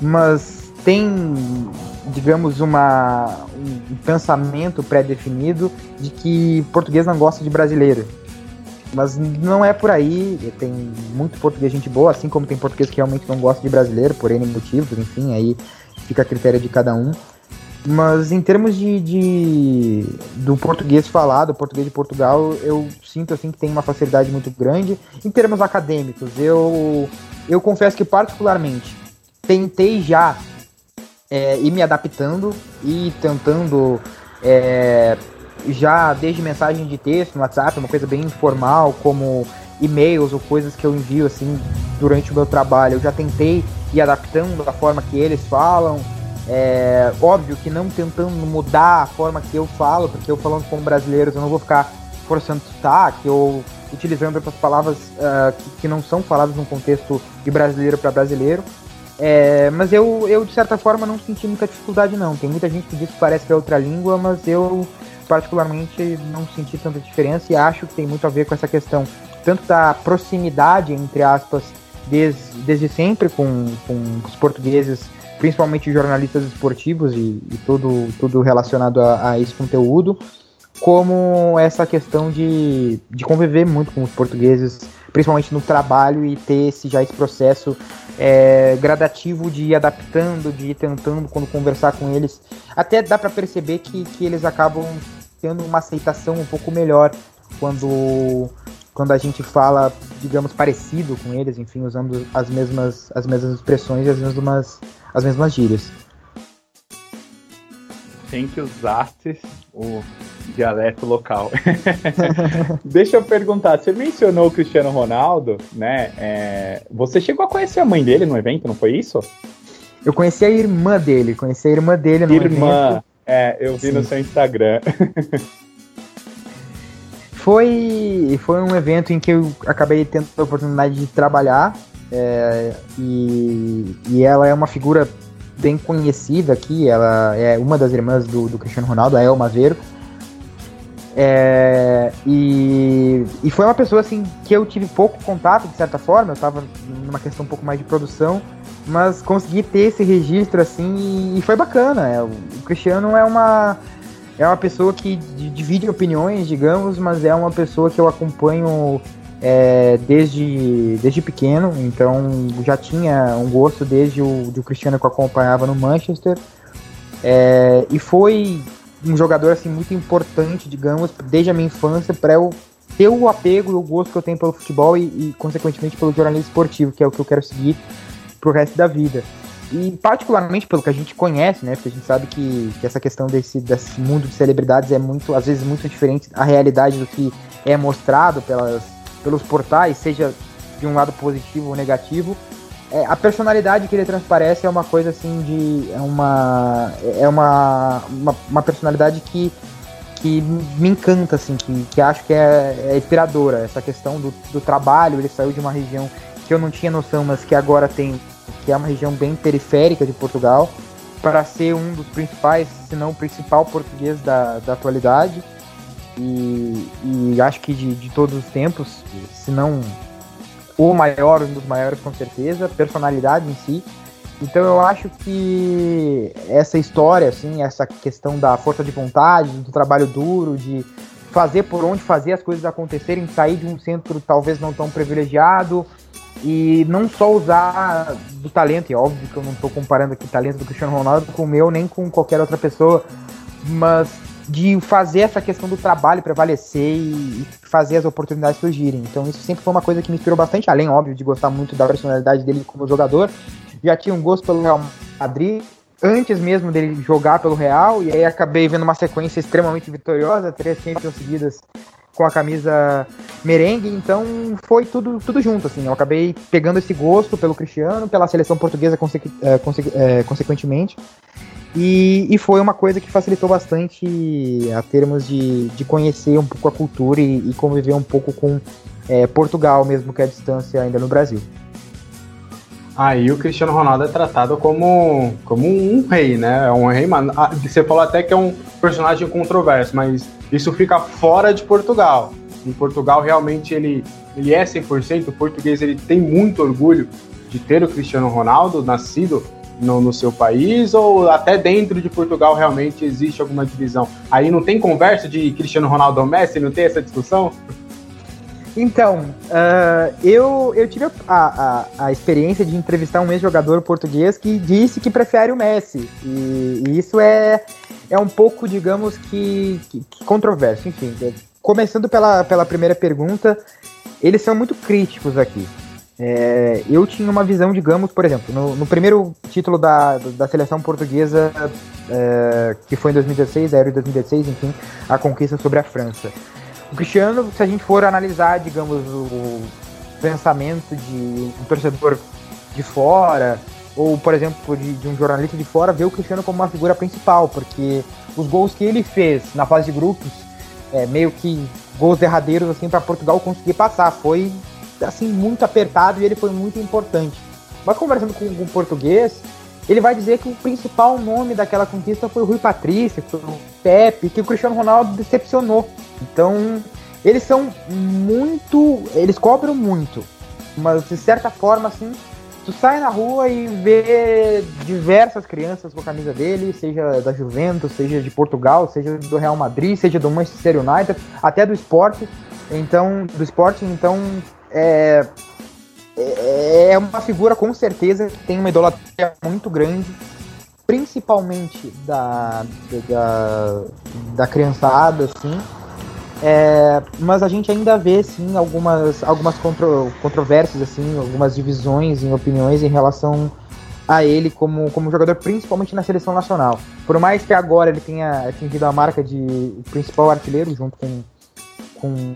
mas tem, digamos, uma, um pensamento pré-definido de que português não gosta de brasileiro. Mas não é por aí, tem muito português gente boa, assim como tem português que realmente não gosta de brasileiro, por N motivos, enfim, aí fica a critério de cada um. Mas em termos de, de, do português falado, português de Portugal, eu sinto assim que tem uma facilidade muito grande. Em termos acadêmicos, eu, eu confesso que particularmente tentei já é, ir me adaptando e tentando é, já desde mensagem de texto no WhatsApp, uma coisa bem informal, como e-mails ou coisas que eu envio assim durante o meu trabalho. Eu já tentei ir adaptando a forma que eles falam. É, óbvio que não tentando mudar a forma que eu falo, porque eu falando com brasileiros eu não vou ficar forçando sotaque ou utilizando outras palavras uh, que, que, não são faladas num contexto de brasileiro para brasileiro. É, mas eu, eu, de certa forma, não senti muita dificuldade, não. Tem muita gente que diz que parece que é outra língua, mas eu, particularmente, não senti tanta diferença e acho que tem muito a ver com essa questão, tanto da proximidade, entre aspas, desde, desde sempre com, com os portugueses, principalmente jornalistas esportivos e, e tudo, tudo relacionado a, a esse conteúdo, como essa questão de, de conviver muito com os portugueses principalmente no trabalho, e ter esse, já esse processo é, gradativo de ir adaptando, de ir tentando quando conversar com eles. Até dá para perceber que, que eles acabam tendo uma aceitação um pouco melhor quando, quando a gente fala, digamos, parecido com eles, enfim, usando as mesmas, as mesmas expressões e as mesmas, as mesmas gírias. Tem que usar o dialeto local. Deixa eu perguntar, você mencionou o Cristiano Ronaldo, né? É, você chegou a conhecer a mãe dele no evento, não foi isso? Eu conheci a irmã dele, conheci a irmã dele no irmã, evento. é, eu vi Sim. no seu Instagram. foi, foi um evento em que eu acabei tendo a oportunidade de trabalhar é, e, e ela é uma figura bem conhecida aqui, ela é uma das irmãs do, do Cristiano Ronaldo, a Elma Veiro. É, e, e foi uma pessoa assim que eu tive pouco contato, de certa forma, eu estava numa questão um pouco mais de produção, mas consegui ter esse registro assim e, e foi bacana. É, o, Cristiano é uma, é uma pessoa que divide opiniões, digamos, mas é uma pessoa que eu acompanho é, desde, desde pequeno, então já tinha um gosto desde o do Cristiano que eu acompanhava no Manchester. É, e foi um jogador assim muito importante, digamos, desde a minha infância para eu ter o apego e o gosto que eu tenho pelo futebol e, e, consequentemente pelo jornalismo esportivo, que é o que eu quero seguir pro resto da vida. E particularmente pelo que a gente conhece, né? Porque a gente sabe que, que essa questão desse, desse mundo de celebridades é muito, às vezes, muito diferente da realidade do que é mostrado pelas, pelos portais, seja de um lado positivo ou negativo é, a personalidade que ele transparece é uma coisa assim de. É uma. É uma, uma, uma personalidade que, que me encanta, assim, que, que acho que é, é inspiradora. Essa questão do, do trabalho, ele saiu de uma região que eu não tinha noção, mas que agora tem, que é uma região bem periférica de Portugal, para ser um dos principais, se não o principal português da, da atualidade. E, e acho que de, de todos os tempos, se não o maior, um dos maiores com certeza, personalidade em si. Então eu acho que essa história, assim, essa questão da força de vontade, do trabalho duro, de fazer por onde fazer as coisas acontecerem, sair de um centro talvez não tão privilegiado e não só usar do talento, e óbvio que eu não estou comparando aqui o talento do Cristiano Ronaldo com o meu nem com qualquer outra pessoa, mas de fazer essa questão do trabalho prevalecer e fazer as oportunidades surgirem. Então isso sempre foi uma coisa que me inspirou bastante, além, óbvio, de gostar muito da personalidade dele como jogador. Já tinha um gosto pelo Real Madrid, antes mesmo dele jogar pelo Real, e aí acabei vendo uma sequência extremamente vitoriosa, três Champions seguidas com a camisa merengue, então foi tudo, tudo junto, assim, eu acabei pegando esse gosto pelo Cristiano, pela seleção portuguesa é, é, consequentemente, e, e, foi uma coisa que facilitou bastante a termos de, de conhecer um pouco a cultura e, e conviver um pouco com é, Portugal, mesmo que a distância ainda no Brasil. Aí o Cristiano Ronaldo é tratado como, como um rei, né? É um rei, mano. Ah, você falou até que é um personagem controverso, mas isso fica fora de Portugal. Em Portugal, realmente, ele, ele é 100%. O português ele tem muito orgulho de ter o Cristiano Ronaldo nascido no, no seu país, ou até dentro de Portugal realmente existe alguma divisão? Aí não tem conversa de Cristiano Ronaldo ou Messi? Não tem essa discussão? Então, uh, eu, eu tive a, a, a, experiência de entrevistar um ex-jogador português que disse que prefere o Messi. E, e isso é, é um pouco, digamos que, que, que controverso. Enfim, começando pela, pela primeira pergunta, eles são muito críticos aqui. É, eu tinha uma visão, digamos, por exemplo, no, no primeiro título da, da seleção portuguesa, é, que foi em 2016, Euro de 2016, enfim, a conquista sobre a França. O Cristiano, se a gente for analisar, digamos, o pensamento de um torcedor de fora, ou, por exemplo, de, de, um jornalista de fora, vê o Cristiano como uma figura principal, porque os gols que ele fez na fase de grupos, é, meio que gols derradeiros assim para Portugal conseguir passar, foi assim muito apertado e ele foi muito importante. Mas conversando com o português, ele vai dizer que o principal nome daquela conquista foi o Rui Patrício, foi o Pepe, que o Cristiano Ronaldo decepcionou. Então, eles são muito. Eles cobram muito. Mas de certa forma, assim, tu sai na rua e vê diversas crianças com a camisa dele, seja da Juventus, seja de Portugal, seja do Real Madrid, seja do Manchester United, até do esporte. Então, do esporte, então é, é, uma figura com certeza que tem uma idolatria muito grande, principalmente da, da, da criançada, assim. É, mas a gente ainda vê sim algumas, algumas contro, controvérsias, assim, algumas divisões em opiniões em relação a ele como, como jogador, principalmente na seleção nacional. Por mais que agora ele tenha atingido a marca de principal artilheiro junto com, com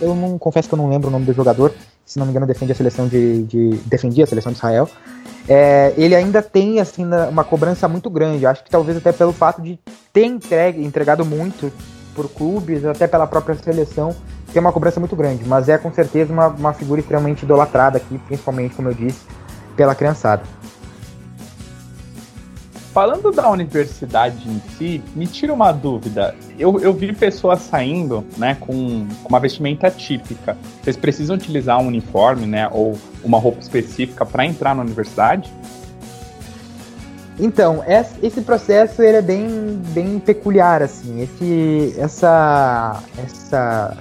eu não confesso que eu não lembro o nome do jogador, se não me engano, defende a seleção de, de defendia a seleção de Israel. É, ele ainda tem assim uma cobrança muito grande. Acho que talvez até pelo fato de ter entregue, entregado muito por clubes, até pela própria seleção, tem uma cobrança muito grande. Mas é com certeza uma, uma figura extremamente idolatrada aqui, principalmente, como eu disse, pela criançada. Falando da universidade em si, me tira uma dúvida. Eu, eu vi pessoas saindo, né, com, com uma vestimenta típica. Vocês precisam utilizar um uniforme, né, ou uma roupa específica para entrar na universidade? Então, esse processo ele é bem, bem peculiar, assim. Esse, essa, essa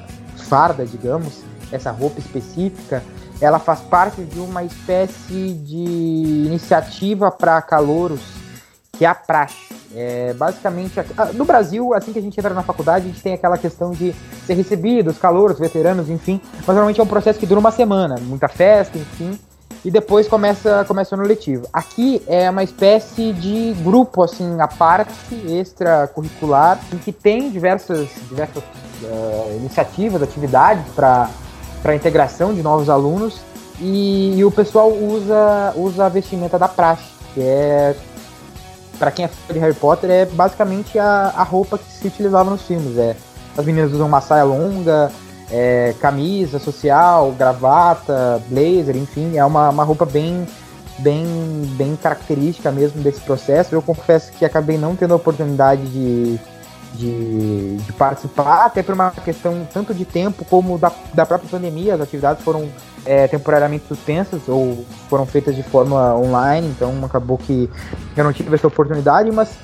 farda, digamos, essa roupa específica, ela faz parte de uma espécie de iniciativa para calouros que é a praxe. É, basicamente, no Brasil, assim que a gente entra na faculdade, a gente tem aquela questão de ser recebido, os calouros, veteranos, enfim, mas normalmente é um processo que dura uma semana, muita festa, enfim, e depois começa, começa o ano letivo. Aqui é uma espécie de grupo, assim, a parte extracurricular, em que tem diversas, diversas uh, iniciativas, atividades para a integração de novos alunos, e, e o pessoal usa, usa a vestimenta da praxe, que é para quem é fã de Harry Potter, é basicamente a, a roupa que se utilizava nos filmes. É, as meninas usam uma saia longa, é, camisa social, gravata, blazer, enfim, é uma, uma roupa bem, bem, bem característica mesmo desse processo. Eu confesso que acabei não tendo a oportunidade de, de, de participar, até por uma questão tanto de tempo como da, da própria pandemia, as atividades foram é, temporariamente suspensas ou foram feitas de forma online, então acabou que eu não tive essa oportunidade, mas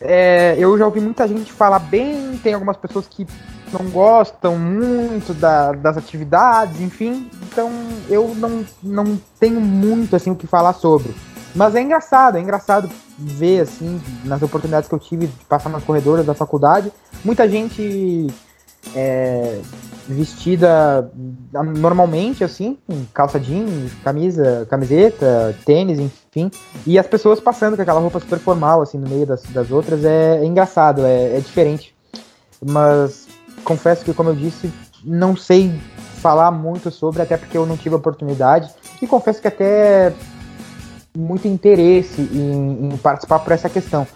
é, eu já ouvi muita gente falar bem, tem algumas pessoas que não gostam muito da, das atividades, enfim, então eu não, não tenho muito assim o que falar sobre. Mas é engraçado, é engraçado ver assim, nas oportunidades que eu tive de passar nas corredoras da faculdade, muita gente é, vestida normalmente, assim, calça jeans, camisa, camiseta, tênis, enfim, e as pessoas passando com aquela roupa super formal, assim, no meio das, das outras, é, é engraçado, é, é diferente. Mas confesso que, como eu disse, não sei falar muito sobre, até porque eu não tive oportunidade, e confesso que até muito interesse em, em participar por essa questão.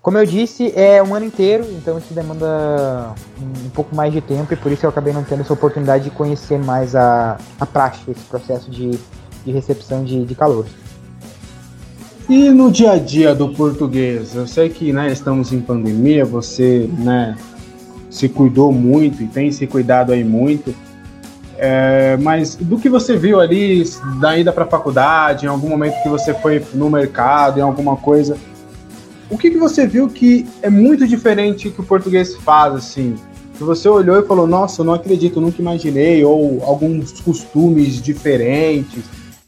Como eu disse, é um ano inteiro, então isso demanda um pouco mais de tempo e por isso eu acabei não tendo essa oportunidade de conhecer mais a, a prática, esse processo de, de recepção de, de calor. E no dia a dia do português? Eu sei que né, estamos em pandemia, você né, se cuidou muito e tem se cuidado aí muito. É, mas do que você viu ali da ida para a faculdade, em algum momento que você foi no mercado, em alguma coisa, o que, que você viu que é muito diferente que o português faz, assim? Que você olhou e falou, nossa, eu não acredito, nunca imaginei, ou alguns costumes diferentes.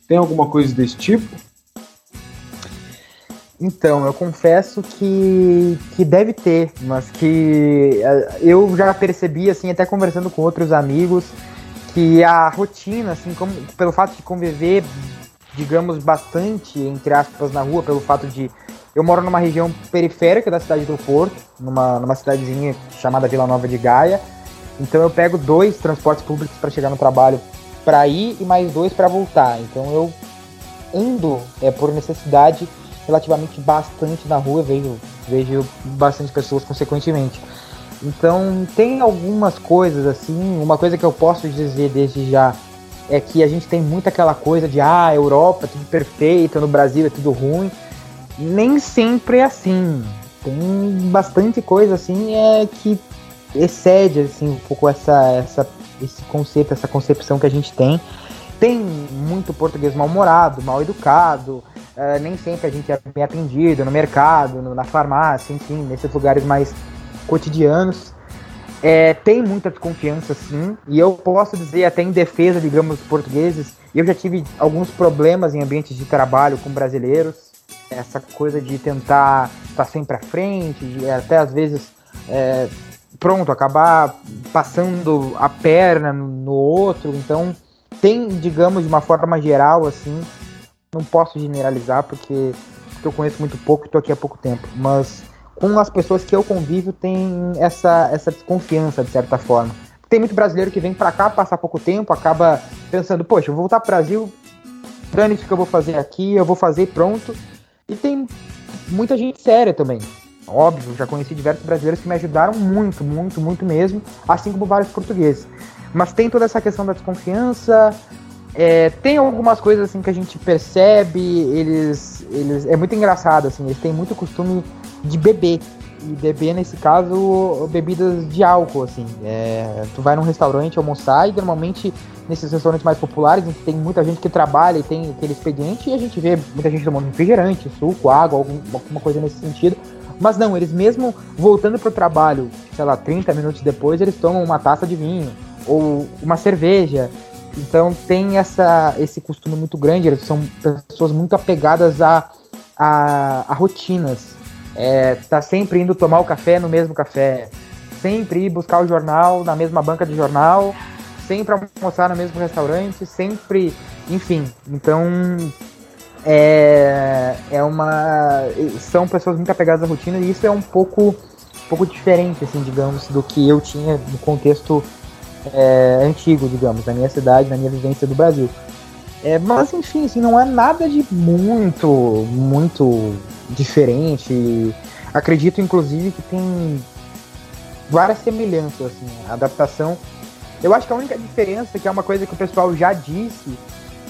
Tem alguma coisa desse tipo? Então, eu confesso que, que deve ter, mas que eh, eu já percebi, assim, até conversando com outros amigos, que a rotina, assim, como, pelo fato de conviver, digamos, bastante, entre aspas, na rua, pelo fato de eu moro numa região periférica da cidade do Porto, numa, numa cidadezinha chamada Vila Nova de Gaia. Então eu pego dois transportes públicos para chegar no trabalho para ir e mais dois para voltar. Então eu ando é, por necessidade relativamente bastante na rua, vejo, vejo bastante pessoas consequentemente. Então tem algumas coisas assim, uma coisa que eu posso dizer desde já é que a gente tem muito aquela coisa de ah, Europa é tudo perfeito, no Brasil é tudo ruim nem sempre é assim. Tem bastante coisa assim é que excede assim um pouco essa, essa esse conceito, essa concepção que a gente tem. Tem muito português mal-humorado, mal educado, uh, nem sempre a gente é bem atendido no mercado, no, na farmácia, enfim, nesses lugares mais cotidianos. É, tem muita desconfiança, sim, e eu posso dizer, até em defesa, digamos, dos portugueses, eu já tive alguns problemas em ambientes de trabalho com brasileiros, essa coisa de tentar estar sempre à frente, de até às vezes é, pronto, acabar passando a perna no outro. Então, tem, digamos, de uma forma geral, assim, não posso generalizar porque, porque eu conheço muito pouco e estou aqui há pouco tempo, mas com as pessoas que eu convivo tem essa, essa desconfiança, de certa forma. Tem muito brasileiro que vem para cá passar pouco tempo, acaba pensando, poxa, eu vou voltar pro Brasil, dane-se o que eu vou fazer aqui, eu vou fazer pronto. E tem muita gente séria também. Óbvio, já conheci diversos brasileiros que me ajudaram muito, muito, muito mesmo, assim como vários portugueses. Mas tem toda essa questão da desconfiança, é, tem algumas coisas assim que a gente percebe, eles, eles. É muito engraçado, assim, eles têm muito costume de beber. E beber, nesse caso, bebidas de álcool, assim. É, tu vai num restaurante almoçar e normalmente nesses restaurantes mais populares, tem muita gente que trabalha e tem aquele expediente, e a gente vê muita gente tomando refrigerante, suco, água, algum, alguma coisa nesse sentido. Mas não, eles mesmo voltando pro trabalho, sei lá, 30 minutos depois, eles tomam uma taça de vinho ou uma cerveja. Então tem essa, esse costume muito grande, eles são pessoas muito apegadas a, a, a rotinas. É, tá sempre indo tomar o café no mesmo café, sempre ir buscar o jornal na mesma banca de jornal, sempre almoçar no mesmo restaurante, sempre, enfim. Então é, é uma são pessoas muito apegadas à rotina e isso é um pouco um pouco diferente, assim, digamos, do que eu tinha no contexto é, antigo, digamos, da minha cidade, da minha vivência do Brasil. É, mas enfim, assim, não é nada de muito, muito diferente. Acredito, inclusive, que tem várias semelhanças, assim, a adaptação eu acho que a única diferença, que é uma coisa que o pessoal já disse,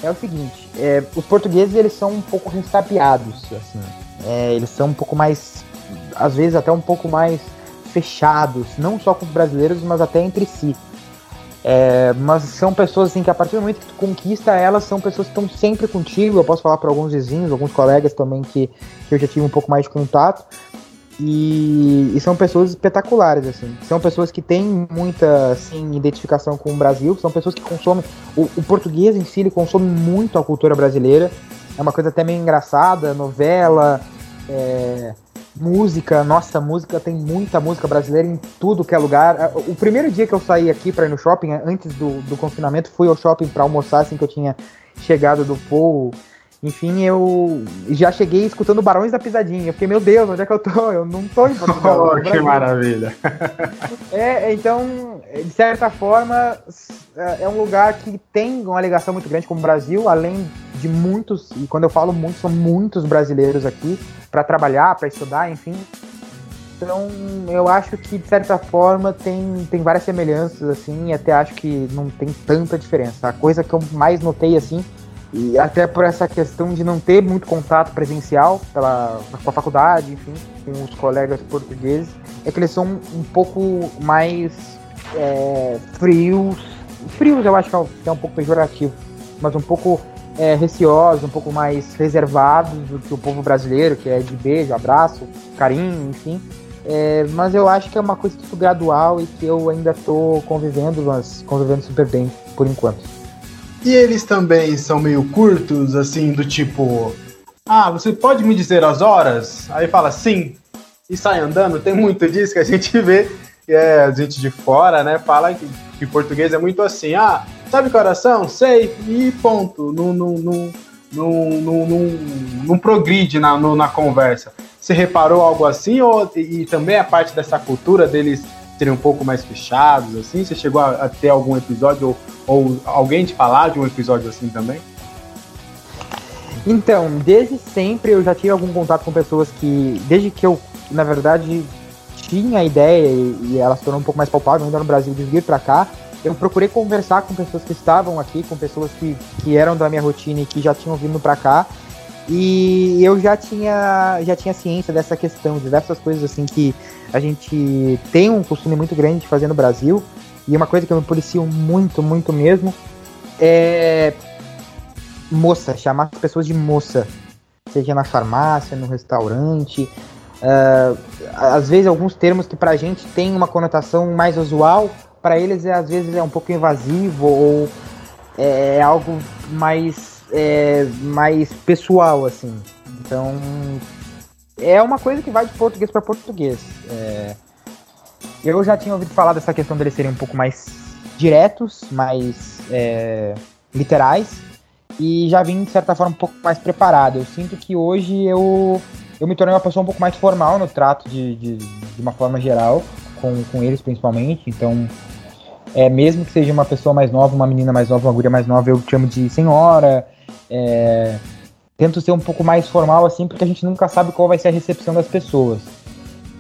é o seguinte: é, os portugueses eles são um pouco restapeados, assim. É, eles são um pouco mais, às vezes até um pouco mais fechados, não só com os brasileiros, mas até entre si. É, mas são pessoas assim que a partir do momento que tu conquista elas, são pessoas que estão sempre contigo. Eu posso falar para alguns vizinhos, alguns colegas também que, que eu já tive um pouco mais de contato. E, e, são pessoas espetaculares, assim. São pessoas que têm muita assim, identificação com o Brasil, são pessoas que consomem. O, o, português em si ele consome muito a cultura brasileira. É uma coisa até meio engraçada, novela, é, música. Nossa, música tem muita música brasileira em tudo que é lugar. O primeiro dia que eu saí aqui para ir no shopping, antes do, do confinamento, fui ao shopping para almoçar assim que eu tinha chegado do voo enfim, eu já cheguei escutando Barões da Pisadinha. Eu fiquei, meu Deus, onde é que eu tô? Eu não tô em Portugal. Oh, que maravilha! É, então, de certa forma, é um lugar que tem uma ligação muito grande com o Brasil, além de muitos, e quando eu falo muitos, são muitos brasileiros aqui para trabalhar, para estudar, enfim. Então, eu acho que, de certa forma, tem, tem várias semelhanças, assim, e até acho que não tem tanta diferença. A coisa que eu mais notei, assim, e até por essa questão de não ter muito contato presencial pela, com a faculdade, enfim, com os colegas portugueses, é que eles são um pouco mais é, frios. Frios eu acho que é um pouco pejorativo, mas um pouco é, receosos, um pouco mais reservados do que o povo brasileiro, que é de beijo, abraço, carinho, enfim. É, mas eu acho que é uma coisa tipo, gradual e que eu ainda estou convivendo, mas convivendo super bem por enquanto. E eles também são meio curtos, assim, do tipo. Ah, você pode me dizer as horas? Aí fala sim, e sai andando. Tem muito disso que a gente vê, é, gente de fora, né? Fala que, que português é muito assim. Ah, sabe coração? Sei, e ponto. Não, não, não, não, não, não, não progride na, no, na conversa. Você reparou algo assim? Ou, e, e também a parte dessa cultura deles serem um pouco mais fechados, assim? Você chegou a, a ter algum episódio ou, ou alguém te falar de um episódio assim também? Então, desde sempre eu já tive algum contato com pessoas que, desde que eu, na verdade, tinha a ideia e, e ela se tornou um pouco mais palpável ainda no Brasil de vir para cá, eu procurei conversar com pessoas que estavam aqui, com pessoas que, que eram da minha rotina e que já tinham vindo para cá. E eu já tinha, já tinha ciência dessa questão, diversas coisas assim que a gente tem um costume muito grande de fazer no Brasil. E uma coisa que eu me policio muito, muito mesmo é moça, chamar as pessoas de moça. Seja na farmácia, no restaurante. Uh, às vezes alguns termos que pra gente tem uma conotação mais usual, para eles é, às vezes é um pouco invasivo ou é algo mais é, mais pessoal, assim. Então, é uma coisa que vai de português para português. É, eu já tinha ouvido falar dessa questão deles serem um pouco mais diretos, mais é, literais, e já vim, de certa forma, um pouco mais preparado. Eu sinto que hoje eu, eu me tornei uma pessoa um pouco mais formal no trato de, de, de uma forma geral, com, com eles principalmente, então é, mesmo que seja uma pessoa mais nova, uma menina mais nova, uma guria mais nova, eu chamo de senhora, é, tento ser um pouco mais formal assim, porque a gente nunca sabe qual vai ser a recepção das pessoas.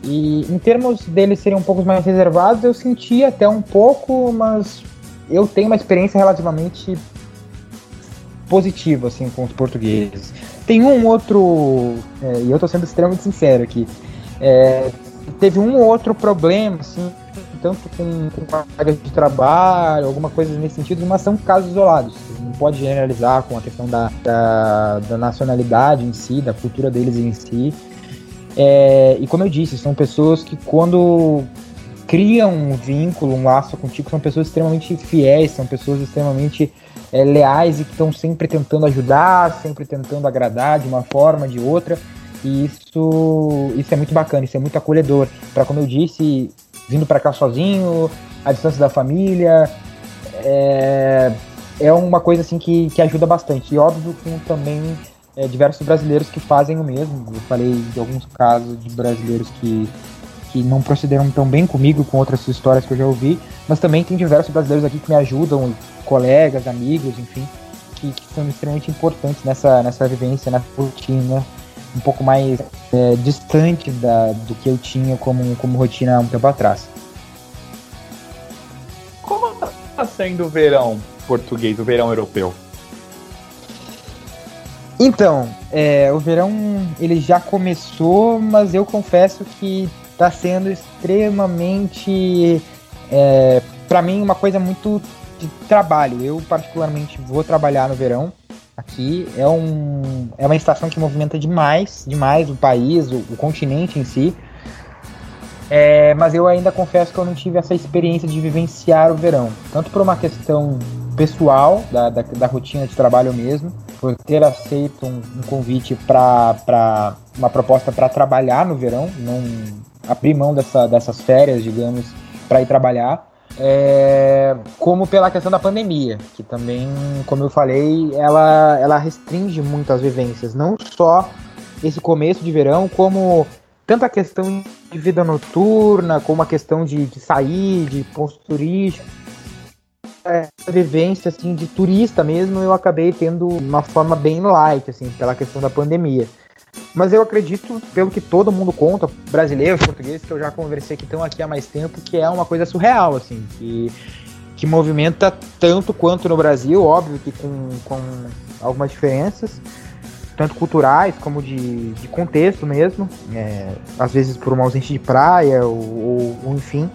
E em termos deles serem um pouco mais reservados, eu senti até um pouco, mas eu tenho uma experiência relativamente positiva assim com os portugueses. Tem um outro, é, e eu tô sendo extremamente sincero aqui, é, teve um outro problema assim tanto com, com de trabalho, alguma coisa nesse sentido, mas são casos isolados. Não pode generalizar com a questão da, da, da nacionalidade em si, da cultura deles em si. É, e como eu disse, são pessoas que quando criam um vínculo, um laço contigo, são pessoas extremamente fiéis, são pessoas extremamente é, leais e que estão sempre tentando ajudar, sempre tentando agradar de uma forma, de outra. E isso, isso é muito bacana, isso é muito acolhedor. Para como eu disse, vindo para cá sozinho, a distância da família. É, é uma coisa assim que, que ajuda bastante. E óbvio com também é, diversos brasileiros que fazem o mesmo. Eu falei de alguns casos de brasileiros que, que não procederam tão bem comigo com outras histórias que eu já ouvi, mas também tem diversos brasileiros aqui que me ajudam, colegas, amigos, enfim, que, que são extremamente importantes nessa, nessa vivência, nessa rotina um pouco mais é, distante da, do que eu tinha como, como rotina há um tempo atrás. Como está sendo o verão português, o verão europeu? Então, é, o verão ele já começou, mas eu confesso que está sendo extremamente é, para mim uma coisa muito de trabalho. Eu particularmente vou trabalhar no verão aqui. É, um, é uma estação que movimenta demais, demais o país, o, o continente em si. É, mas eu ainda confesso que eu não tive essa experiência de vivenciar o verão, tanto por uma questão pessoal da, da, da rotina de trabalho mesmo, por ter aceito um, um convite para uma proposta para trabalhar no verão, não abrir mão dessa, dessas férias, digamos, para ir trabalhar. É, como pela questão da pandemia, que também, como eu falei, ela, ela restringe muito as vivências, não só esse começo de verão, como tanto a questão de vida noturna, como a questão de, de sair, de pontos turísticos, é, vivência assim de turista mesmo, eu acabei tendo uma forma bem light assim, pela questão da pandemia. Mas eu acredito, pelo que todo mundo conta, brasileiros, portugueses, que eu já conversei que estão aqui há mais tempo, que é uma coisa surreal, assim, que, que movimenta tanto quanto no Brasil, óbvio que com, com algumas diferenças, tanto culturais como de, de contexto mesmo, é, às vezes por uma ausência de praia ou, ou, ou, enfim,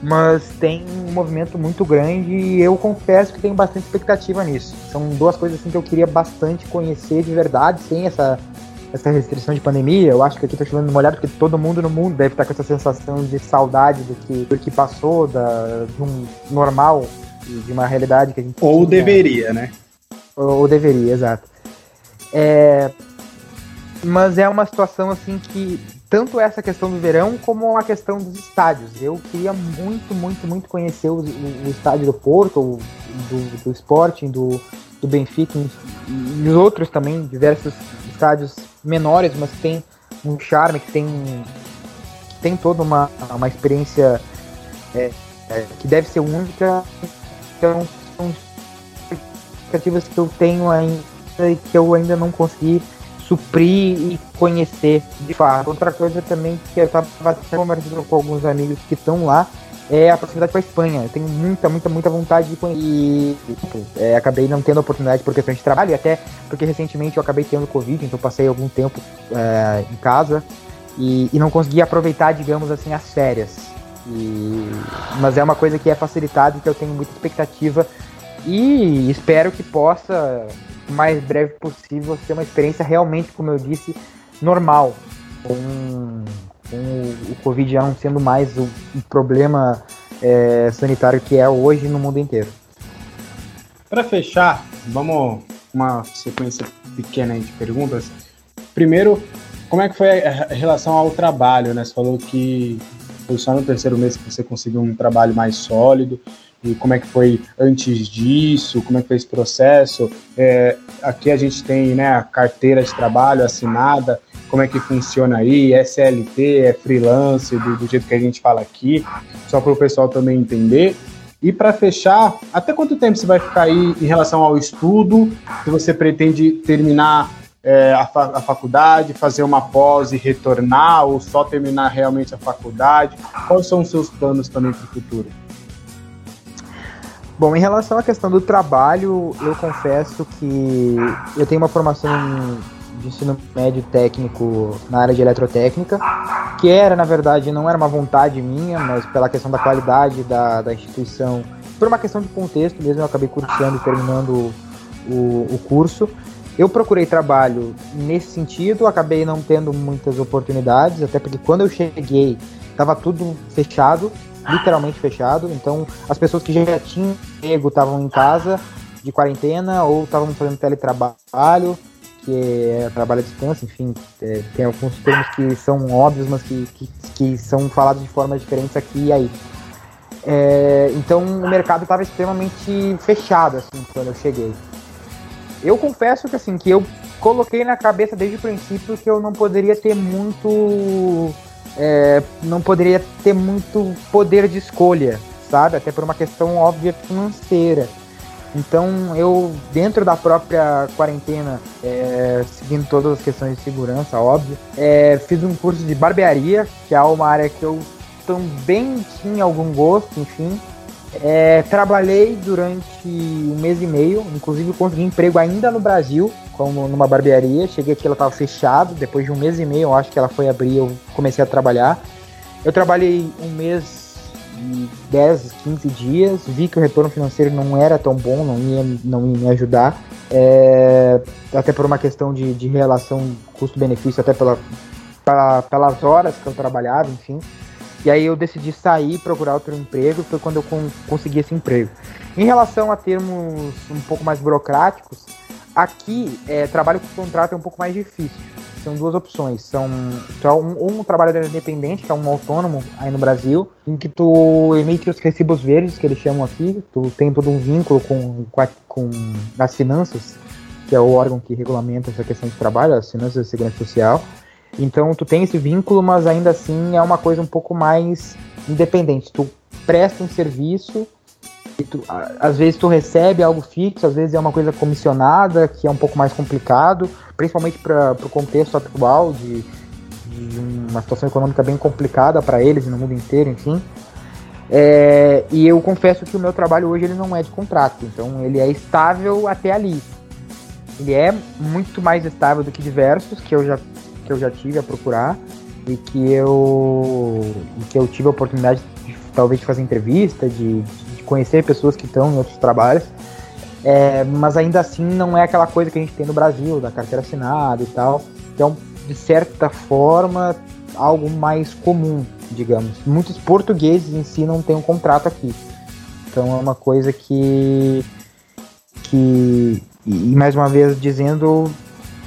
mas tem um movimento muito grande e eu confesso que tenho bastante expectativa nisso. São duas coisas assim que eu queria bastante conhecer de verdade, sem essa essa restrição de pandemia, eu acho que aqui tá chovendo molhado porque todo mundo no mundo deve estar com essa sensação de saudade do que, do que passou, da, de um normal, de uma realidade que a gente. Ou tinha. deveria, né? Ou, ou deveria, exato. É, mas é uma situação assim que tanto essa questão do verão como a questão dos estádios. Eu queria muito, muito, muito conhecer o, o, o estádio do Porto, do, do Sporting, do, do Benfica e os outros também, diversos estádios menores, mas tem um charme, que tem, que tem toda uma, uma experiência é, é, que deve ser única. Então, são expectativas que eu tenho ainda e que eu ainda não consegui suprir e conhecer de fato. Outra coisa também que eu estava conversando com alguns amigos que estão lá é a proximidade com a Espanha. Eu tenho muita, muita, muita vontade de conhecer. E é, acabei não tendo oportunidade por questão de trabalho, e até porque recentemente eu acabei tendo Covid, então passei algum tempo é, em casa e, e, não consegui aproveitar, digamos assim, as férias. E, mas é uma coisa que é facilitada e que eu tenho muita expectativa e espero que possa, o mais breve possível, ser uma experiência realmente, como eu disse, normal. Com com o, Covid já não sendo mais o, o problema é, sanitário que é hoje no mundo inteiro. Para fechar, vamos uma sequência pequena de perguntas. Primeiro, como é que foi a relação ao trabalho, né? Você falou que foi só no terceiro mês que você conseguiu um trabalho mais sólido. E como é que foi antes disso? Como é que foi esse processo? É, aqui a gente tem né, a carteira de trabalho assinada como é que funciona aí, é CLT, é freelance, do, do jeito que a gente fala aqui, só para o pessoal também entender. E para fechar, até quanto tempo você vai ficar aí em relação ao estudo? Se você pretende terminar é, a, fa a, faculdade, fazer uma pós e retornar, ou só terminar realmente a faculdade? Quais são os seus planos também para o futuro? Bom, em relação à questão do trabalho, eu confesso que eu tenho uma formação de ensino médio técnico na área de eletrotécnica, que era, na verdade, não era uma vontade minha, mas pela questão da qualidade da, da instituição, por uma questão de contexto mesmo, eu acabei cursando e terminando o, o curso. Eu procurei trabalho nesse sentido, acabei não tendo muitas oportunidades, até porque quando eu cheguei estava tudo fechado, literalmente fechado. Então as pessoas que já tinham emprego estavam em casa de quarentena ou estavam fazendo teletrabalho que é trabalho à distância, enfim, é, tem alguns termos que são óbvios, mas que, que, que são falados de forma diferente aqui e aí. É, então o mercado estava extremamente fechado assim quando eu cheguei. Eu confesso que assim que eu coloquei na cabeça desde o princípio que eu não poderia ter muito é, não poderia ter muito poder de escolha, sabe? Até por uma questão óbvia financeira. Então eu, dentro da própria quarentena, é, seguindo todas as questões de segurança, óbvio, é, fiz um curso de barbearia, que é uma área que eu também tinha algum gosto, enfim. É, trabalhei durante um mês e meio, inclusive consegui emprego ainda no Brasil, como numa barbearia. Cheguei aqui, ela estava fechada, depois de um mês e meio, eu acho que ela foi abrir, eu comecei a trabalhar. Eu trabalhei um mês 10, 15 dias, vi que o retorno financeiro não era tão bom, não ia, não ia me ajudar, é, até por uma questão de, de relação custo-benefício, até pela, pela, pelas horas que eu trabalhava, enfim. E aí eu decidi sair procurar outro emprego, foi quando eu con consegui esse emprego. Em relação a termos um pouco mais burocráticos, aqui é, trabalho com contrato é um pouco mais difícil. São duas opções. São um, um trabalhador independente, que é um autônomo aí no Brasil, em que tu emite os recibos verdes, que eles chamam aqui, tu tem todo um vínculo com, com, a, com as finanças, que é o órgão que regulamenta essa questão de trabalho, as finanças da segurança social. Então tu tem esse vínculo, mas ainda assim é uma coisa um pouco mais independente. Tu presta um serviço tu, às vezes tu recebe algo fixo, às vezes é uma coisa comissionada, que é um pouco mais complicado, principalmente para o contexto atual de, de, uma situação econômica bem complicada para eles e no mundo inteiro, enfim. É, e eu confesso que o meu trabalho hoje ele não é de contrato, então ele é estável até ali. Ele é muito mais estável do que diversos que eu já que eu já tive a procurar e que eu, que eu tive a oportunidade de, talvez de fazer entrevista, de, de conhecer pessoas que estão em outros trabalhos. É, mas ainda assim não é aquela coisa que a gente tem no Brasil, da carteira assinada e tal. Então, de certa forma, algo mais comum, digamos. Muitos portugueses em si não têm um contrato aqui. Então é uma coisa que. que e mais uma vez dizendo,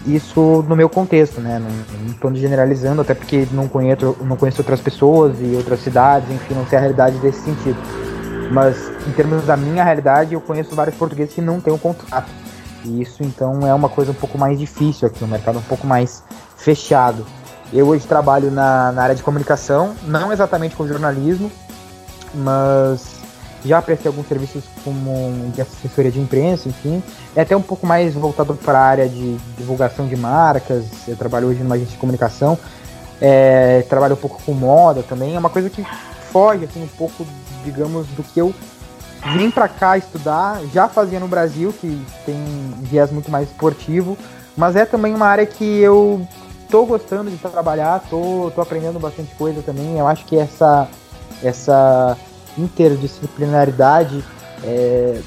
isso no meu contexto, né? Não estou generalizando, até porque não conheço, não conheço outras pessoas e outras cidades, enfim, não sei a realidade desse sentido. Mas em termos da minha realidade, eu conheço vários portugueses que não têm um contrato. E isso então é uma coisa um pouco mais difícil aqui, um mercado um pouco mais fechado. Eu hoje trabalho na, na área de comunicação, não exatamente com jornalismo, mas já prestei alguns serviços como de assessoria de imprensa, enfim. É até um pouco mais voltado para a área de divulgação de marcas. Eu trabalho hoje numa agência de comunicação. É, trabalho um pouco com moda também. É uma coisa que foge assim, um pouco, digamos, do que eu vim para cá estudar. Já fazia no Brasil, que tem viés muito mais esportivo. Mas é também uma área que eu tô gostando de trabalhar, tô, tô aprendendo bastante coisa também. Eu acho que essa, essa interdisciplinaridade é,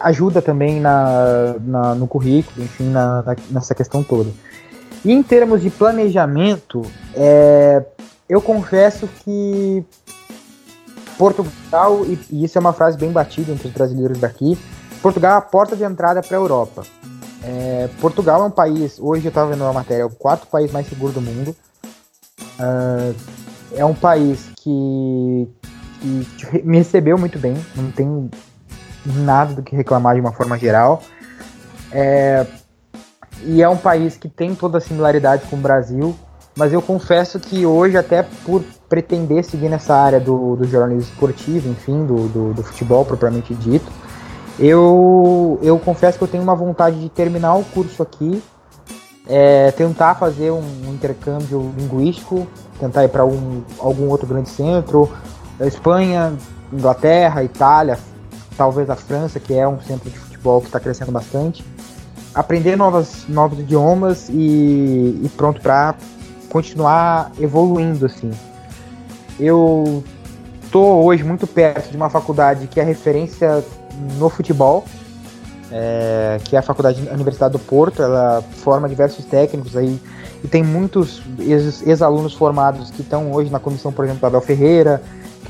ajuda também na, na, no currículo, enfim, na, na, nessa questão toda. E em termos de planejamento, é, eu confesso que Portugal, e, e, isso é uma frase bem batida entre os brasileiros daqui, Portugal é a porta de entrada para a Europa. É, Portugal é um país, hoje eu estava vendo uma matéria, é o quarto país mais seguro do mundo. Uh, é um país que, que me recebeu muito bem, não tenho nada do que reclamar de uma forma geral. É, e é um país que tem toda a similaridade com o Brasil, mas eu confesso que hoje, até por pretender seguir nessa área do, do jornalismo esportivo, enfim, do, do, do, futebol propriamente dito, eu, eu confesso que eu tenho uma vontade de terminar o curso aqui, é, tentar fazer um, um intercâmbio linguístico, tentar ir para um, algum outro grande centro, Espanha, Inglaterra, Itália, talvez a França, que é um centro de futebol que está crescendo bastante. Aprender novas, novos idiomas e, e pronto para continuar evoluindo assim. Eu estou hoje muito perto de uma faculdade que é referência no futebol, é, que é a faculdade a Universidade do Porto. Ela forma diversos técnicos aí e tem muitos ex-alunos formados que estão hoje na comissão, por exemplo, do Abel Ferreira,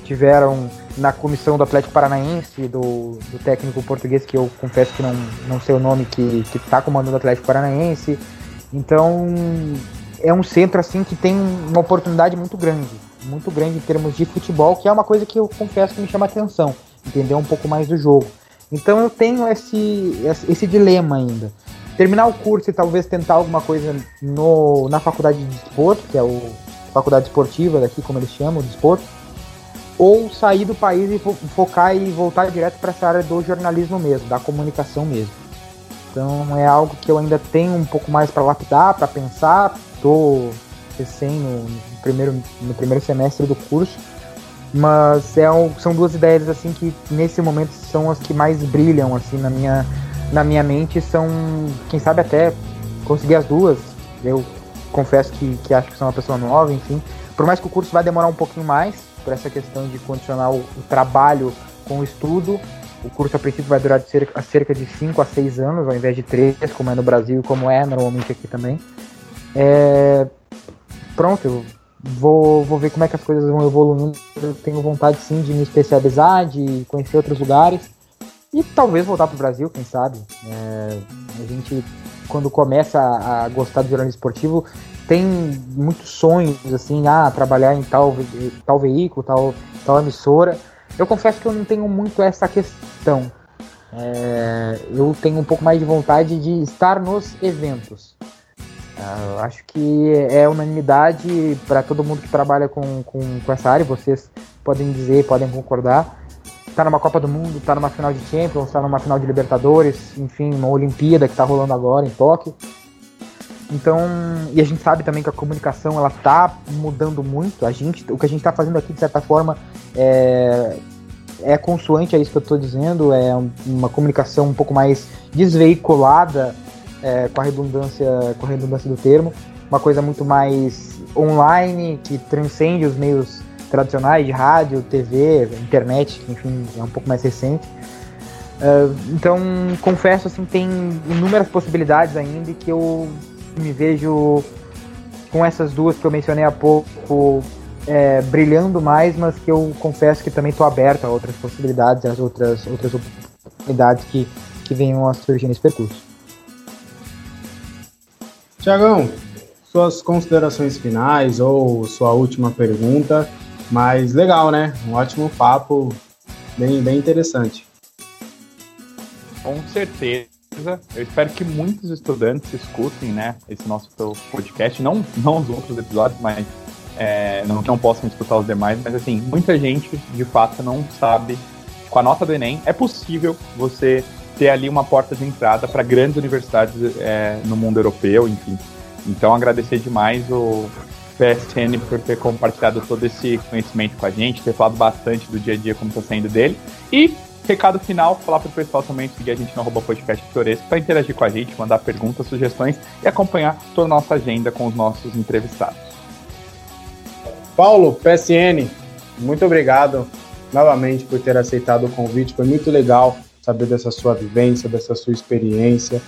tiveram na comissão do Atlético Paranaense, do, do técnico português, que eu confesso que não, não sei o nome, que está comandando o Atlético Paranaense. Então, é um centro assim que tem uma oportunidade muito grande, muito grande em termos de futebol, que é uma coisa que eu confesso que me chama atenção, entender um pouco mais do jogo. Então eu tenho esse, esse dilema ainda. Terminar o curso e talvez tentar alguma coisa no, na faculdade de desporto, que é o faculdade esportiva daqui, como eles chamam, desporto, ou sair do país e focar e voltar direto para essa área do jornalismo mesmo, da comunicação mesmo. Então é algo que eu ainda tenho um pouco mais para lapidar, para pensar. Estou recém no, primeiro, no primeiro semestre do curso, mas é um, são duas ideias assim que nesse momento são as que mais brilham assim na minha na minha mente. São quem sabe até conseguir as duas. Eu confesso que, que acho que sou uma pessoa nova, enfim. Por mais que o curso vai demorar um pouquinho mais, por essa questão de condicionar o, o trabalho com o estudo. O curso a princípio vai durar de cerca, cerca de 5 a 6 anos, ao invés de 3, como é no Brasil como é normalmente aqui também. É, pronto, eu vou, vou ver como é que as coisas vão evoluindo. Eu tenho vontade sim de me especializar, de conhecer outros lugares e talvez voltar para o Brasil, quem sabe. É, a gente, quando começa a, gostar do jornalismo esportivo, tem muitos sonhos, assim, ah, trabalhar em tal, tal veículo, tal, tal emissora. Eu confesso que eu não tenho muito essa questão. É, eu tenho um pouco mais de vontade de estar nos eventos. Uh, acho que é unanimidade para todo mundo que trabalha com, com, com, essa área, vocês podem dizer, podem concordar. Tá numa Copa do Mundo, tá numa final de Champions, tá numa final de Libertadores, enfim, uma Olimpíada que tá rolando agora em Tóquio. Então, e a gente sabe também que a comunicação ela tá mudando muito. A gente, o que a gente está fazendo aqui de certa forma é, é consoante a isso que eu estou dizendo, é uma comunicação um pouco mais desveiculada é, com, a redundância, com a redundância do termo, uma coisa muito mais online, que transcende os meios tradicionais de rádio, TV, internet, que enfim é um pouco mais recente. Uh, então, confesso assim, tem inúmeras possibilidades ainda e que eu me vejo com essas duas que eu mencionei há pouco é, brilhando mais, mas que eu confesso que também estou aberto a outras possibilidades, as outras outras oportunidades que, que venham a surgir nesse percurso. Tiagão, suas considerações finais ou sua última pergunta, mas legal, né? Um ótimo papo, bem, bem interessante. Com certeza. Eu espero que muitos estudantes escutem, né, esse nosso podcast, não, não os outros episódios, mas é, não que não possam escutar os demais, mas assim, muita gente de fato não sabe. Com a nota do Enem, é possível você ter ali uma porta de entrada para grandes universidades é, no mundo europeu, enfim. Então, agradecer demais o PSN por ter compartilhado todo esse conhecimento com a gente, ter falado bastante do dia a dia, como está saindo dele. E, recado final, falar para o pessoal também seguir a gente no podcast Pitoresco para interagir com a gente, mandar perguntas, sugestões e acompanhar toda a nossa agenda com os nossos entrevistados. Paulo, PSN, muito obrigado novamente por ter aceitado o convite, foi muito legal saber dessa sua vivência, dessa sua experiência.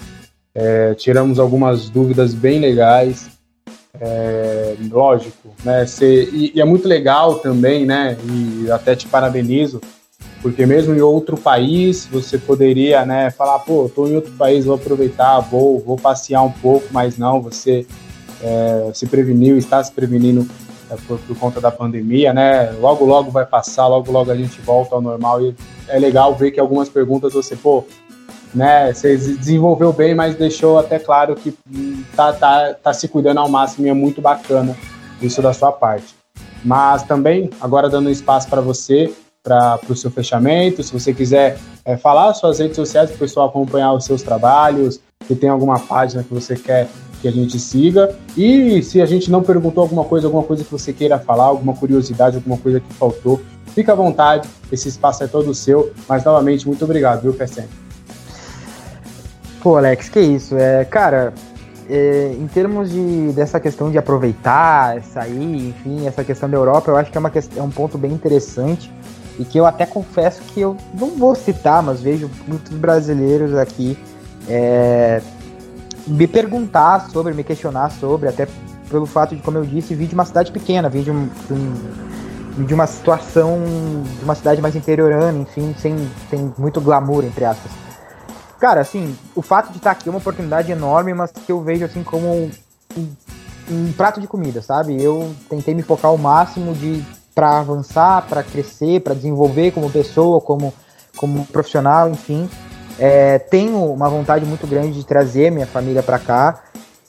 É, tiramos algumas dúvidas bem legais. É, lógico, né? Cê, e, e, é muito legal também, né? E até te parabenizo, porque mesmo em outro país você poderia, né? Falar, pô, estou em outro país, vou aproveitar, vou, vou passear um pouco, mas não, você é, se preveniu, está se prevenindo por, por, conta da pandemia, né? Logo, logo vai passar, logo, logo a gente volta ao normal e é legal ver que algumas perguntas você, pô, né, você desenvolveu bem, mas deixou até claro que tá, tá, tá se cuidando ao máximo e é muito bacana isso da sua parte. Mas também, agora dando espaço para você, para o seu fechamento, se você quiser é, falar suas redes sociais para o pessoal acompanhar os seus trabalhos, se tem alguma página que você quer que a gente siga. E se a gente não perguntou alguma coisa, alguma coisa que você queira falar, alguma curiosidade, alguma coisa que faltou, fica à vontade, esse espaço é todo seu. Mas novamente, muito obrigado, viu, PSN? Pô, Alex, que isso? É, cara, é, em termos de, dessa questão de aproveitar, sair, enfim, essa questão da Europa, eu acho que é, uma, é um ponto bem interessante e que eu até confesso que eu não vou citar, mas vejo muitos brasileiros aqui é, me perguntar sobre, me questionar sobre, até pelo fato de, como eu disse, vir de uma cidade pequena, vir de, um, de, um, de uma situação, de uma cidade mais interiorana, enfim, sem, sem muito glamour, entre aspas. Cara, assim, o fato de estar aqui é uma oportunidade enorme, mas que eu vejo assim como um, um prato de comida, sabe? Eu tentei me focar ao máximo de para avançar, para crescer, para desenvolver como pessoa, como, como profissional, enfim. É, tenho uma vontade muito grande de trazer minha família para cá.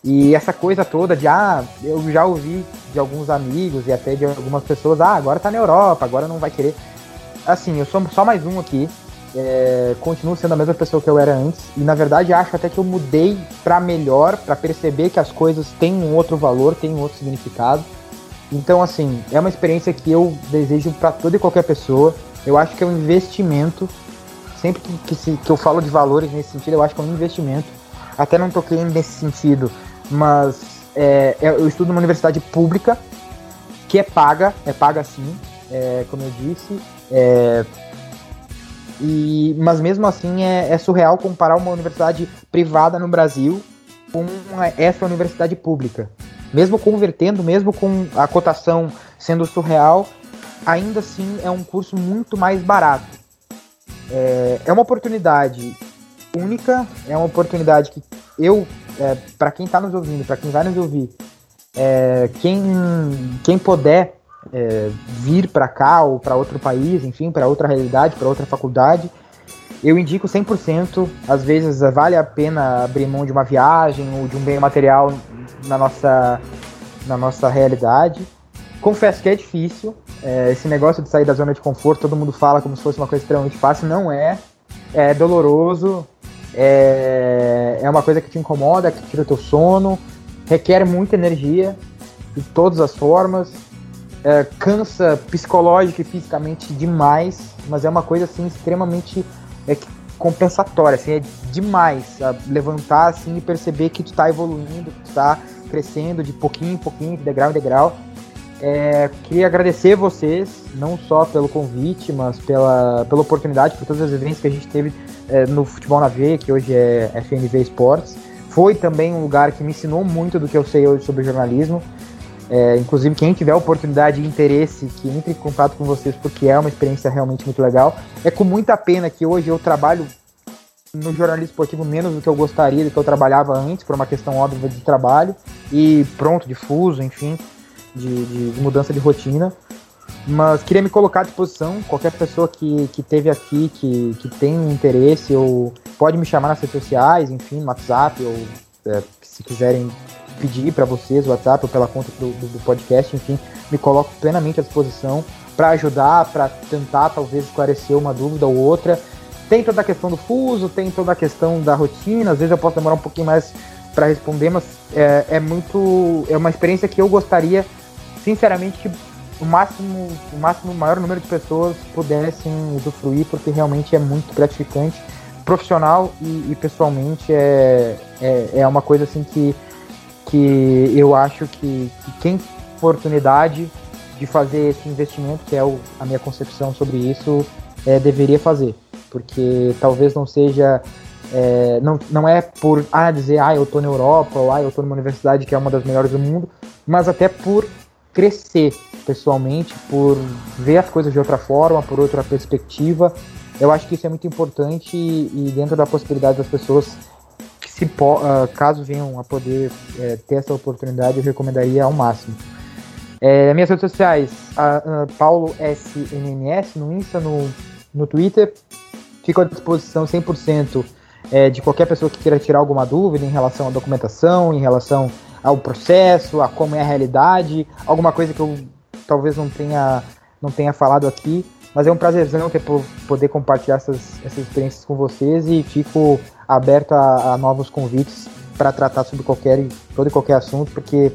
E essa coisa toda de, ah, eu já ouvi de alguns amigos e até de algumas pessoas, ah, agora tá na Europa, agora não vai querer. Assim, eu sou só mais um aqui. É, continuo sendo a mesma pessoa que eu era antes. E na verdade acho até que eu mudei para melhor, para perceber que as coisas têm um outro valor, têm um outro significado. Então, assim, é uma experiência que eu desejo para toda e qualquer pessoa. Eu acho que é um investimento sempre que, que, se, que eu falo de valores nesse sentido, eu acho que é um investimento. Até não toquei nesse sentido, mas é, é eu estudo numa universidade pública que é paga, é paga sim. é, como eu disse. É, e, mas mesmo assim é, é, surreal comparar uma universidade privada no Brasil com essa universidade pública. Mesmo convertendo, mesmo com a cotação sendo surreal, ainda assim é um curso muito mais barato. É, é uma oportunidade única, é uma oportunidade que eu, é, para quem está nos ouvindo, para quem vai nos ouvir, é, quem, quem puder é, vir para cá ou para outro país, enfim, para outra realidade, para outra faculdade, eu indico 100%. Às vezes vale a pena abrir mão de uma viagem ou de um bem material na nossa, na nossa realidade. Confesso que é difícil. É, esse negócio de sair da zona de conforto, todo mundo fala como se fosse uma coisa extremamente fácil. Não é. É doloroso. É, é uma coisa que te incomoda, que tira o teu sono. Requer muita energia de todas as formas é, cansa psicológica e fisicamente demais, mas é uma coisa assim extremamente é, compensatória, assim, é demais sabe? levantar assim e perceber que tu tá evoluindo, que tu tá crescendo de pouquinho em pouquinho, de degrau em degrau. É, queria agradecer vocês, não só pelo convite, mas pela, pela oportunidade, por todas as vivências que a gente teve é, no Futebol na V, que hoje é FNV Esportes. Foi também um lugar que me ensinou muito do que eu sei hoje sobre jornalismo. É, inclusive, quem tiver oportunidade e interesse, que entre em contato com vocês, porque é uma experiência realmente muito legal. É com muita pena que hoje eu trabalho no jornalismo esportivo menos do que eu gostaria, do que eu trabalhava antes, por uma questão óbvia de trabalho e pronto, de fuso, enfim, de, de, de mudança de rotina. Mas queria me colocar à disposição, qualquer pessoa que, que teve aqui, que, que tem interesse, ou pode me chamar nas redes sociais, enfim, no WhatsApp, ou é, se quiserem pedir para vocês, o WhatsApp ou pela conta do, do, do podcast, enfim, me coloco plenamente à disposição para ajudar, para tentar talvez esclarecer uma dúvida ou outra. Tem toda a questão do fuso, tem toda a questão da rotina, às vezes eu posso demorar um pouquinho mais para responder, mas é, é, muito. É uma experiência que eu gostaria, sinceramente, que o máximo, o máximo, o maior número de pessoas pudessem usufruir, porque realmente é muito gratificante, profissional e, e pessoalmente é, é, é uma coisa assim que que eu acho que, que quem oportunidade de fazer esse investimento, que é o, a minha concepção sobre isso, é, deveria fazer. Porque talvez não seja. É, não, não é por ah, dizer, ah, eu tô na Europa, ou ah, eu tô numa universidade que é uma das melhores do mundo, mas até por crescer pessoalmente, por ver as coisas de outra forma, por outra perspectiva. Eu acho que isso é muito importante e, e dentro da possibilidade das pessoas se uh, caso venham a poder é, ter essa oportunidade, eu recomendaria ao máximo. É, minhas redes sociais, a, a Paulo SNNS no Insta, no, no Twitter. Fico à disposição 100% é, de qualquer pessoa que queira tirar alguma dúvida em relação à documentação, em relação ao processo, a como é a realidade, alguma coisa que eu talvez não tenha, não tenha falado aqui. Mas é um prazerzão ter, poder compartilhar essas, essas experiências com vocês e fico aberto a, a novos convites para tratar sobre qualquer todo e qualquer assunto, porque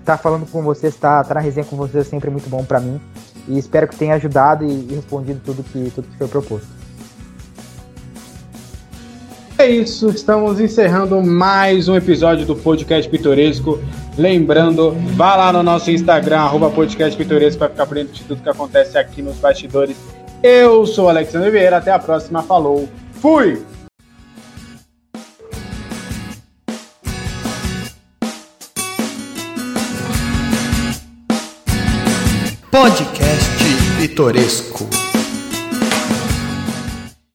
estar tá falando com vocês, estar tá, tá na resenha com vocês é sempre muito bom para mim. E espero que tenha ajudado e, e respondido tudo que, tudo que foi proposto. É isso, estamos encerrando mais um episódio do Podcast Pitoresco. Lembrando, vá lá no nosso Instagram, arroba Podcast Pitoresco, para ficar por dentro de tudo que acontece aqui nos bastidores. Eu sou o Alexandre Vieira, até a próxima, falou, fui! Podcast Pitoresco.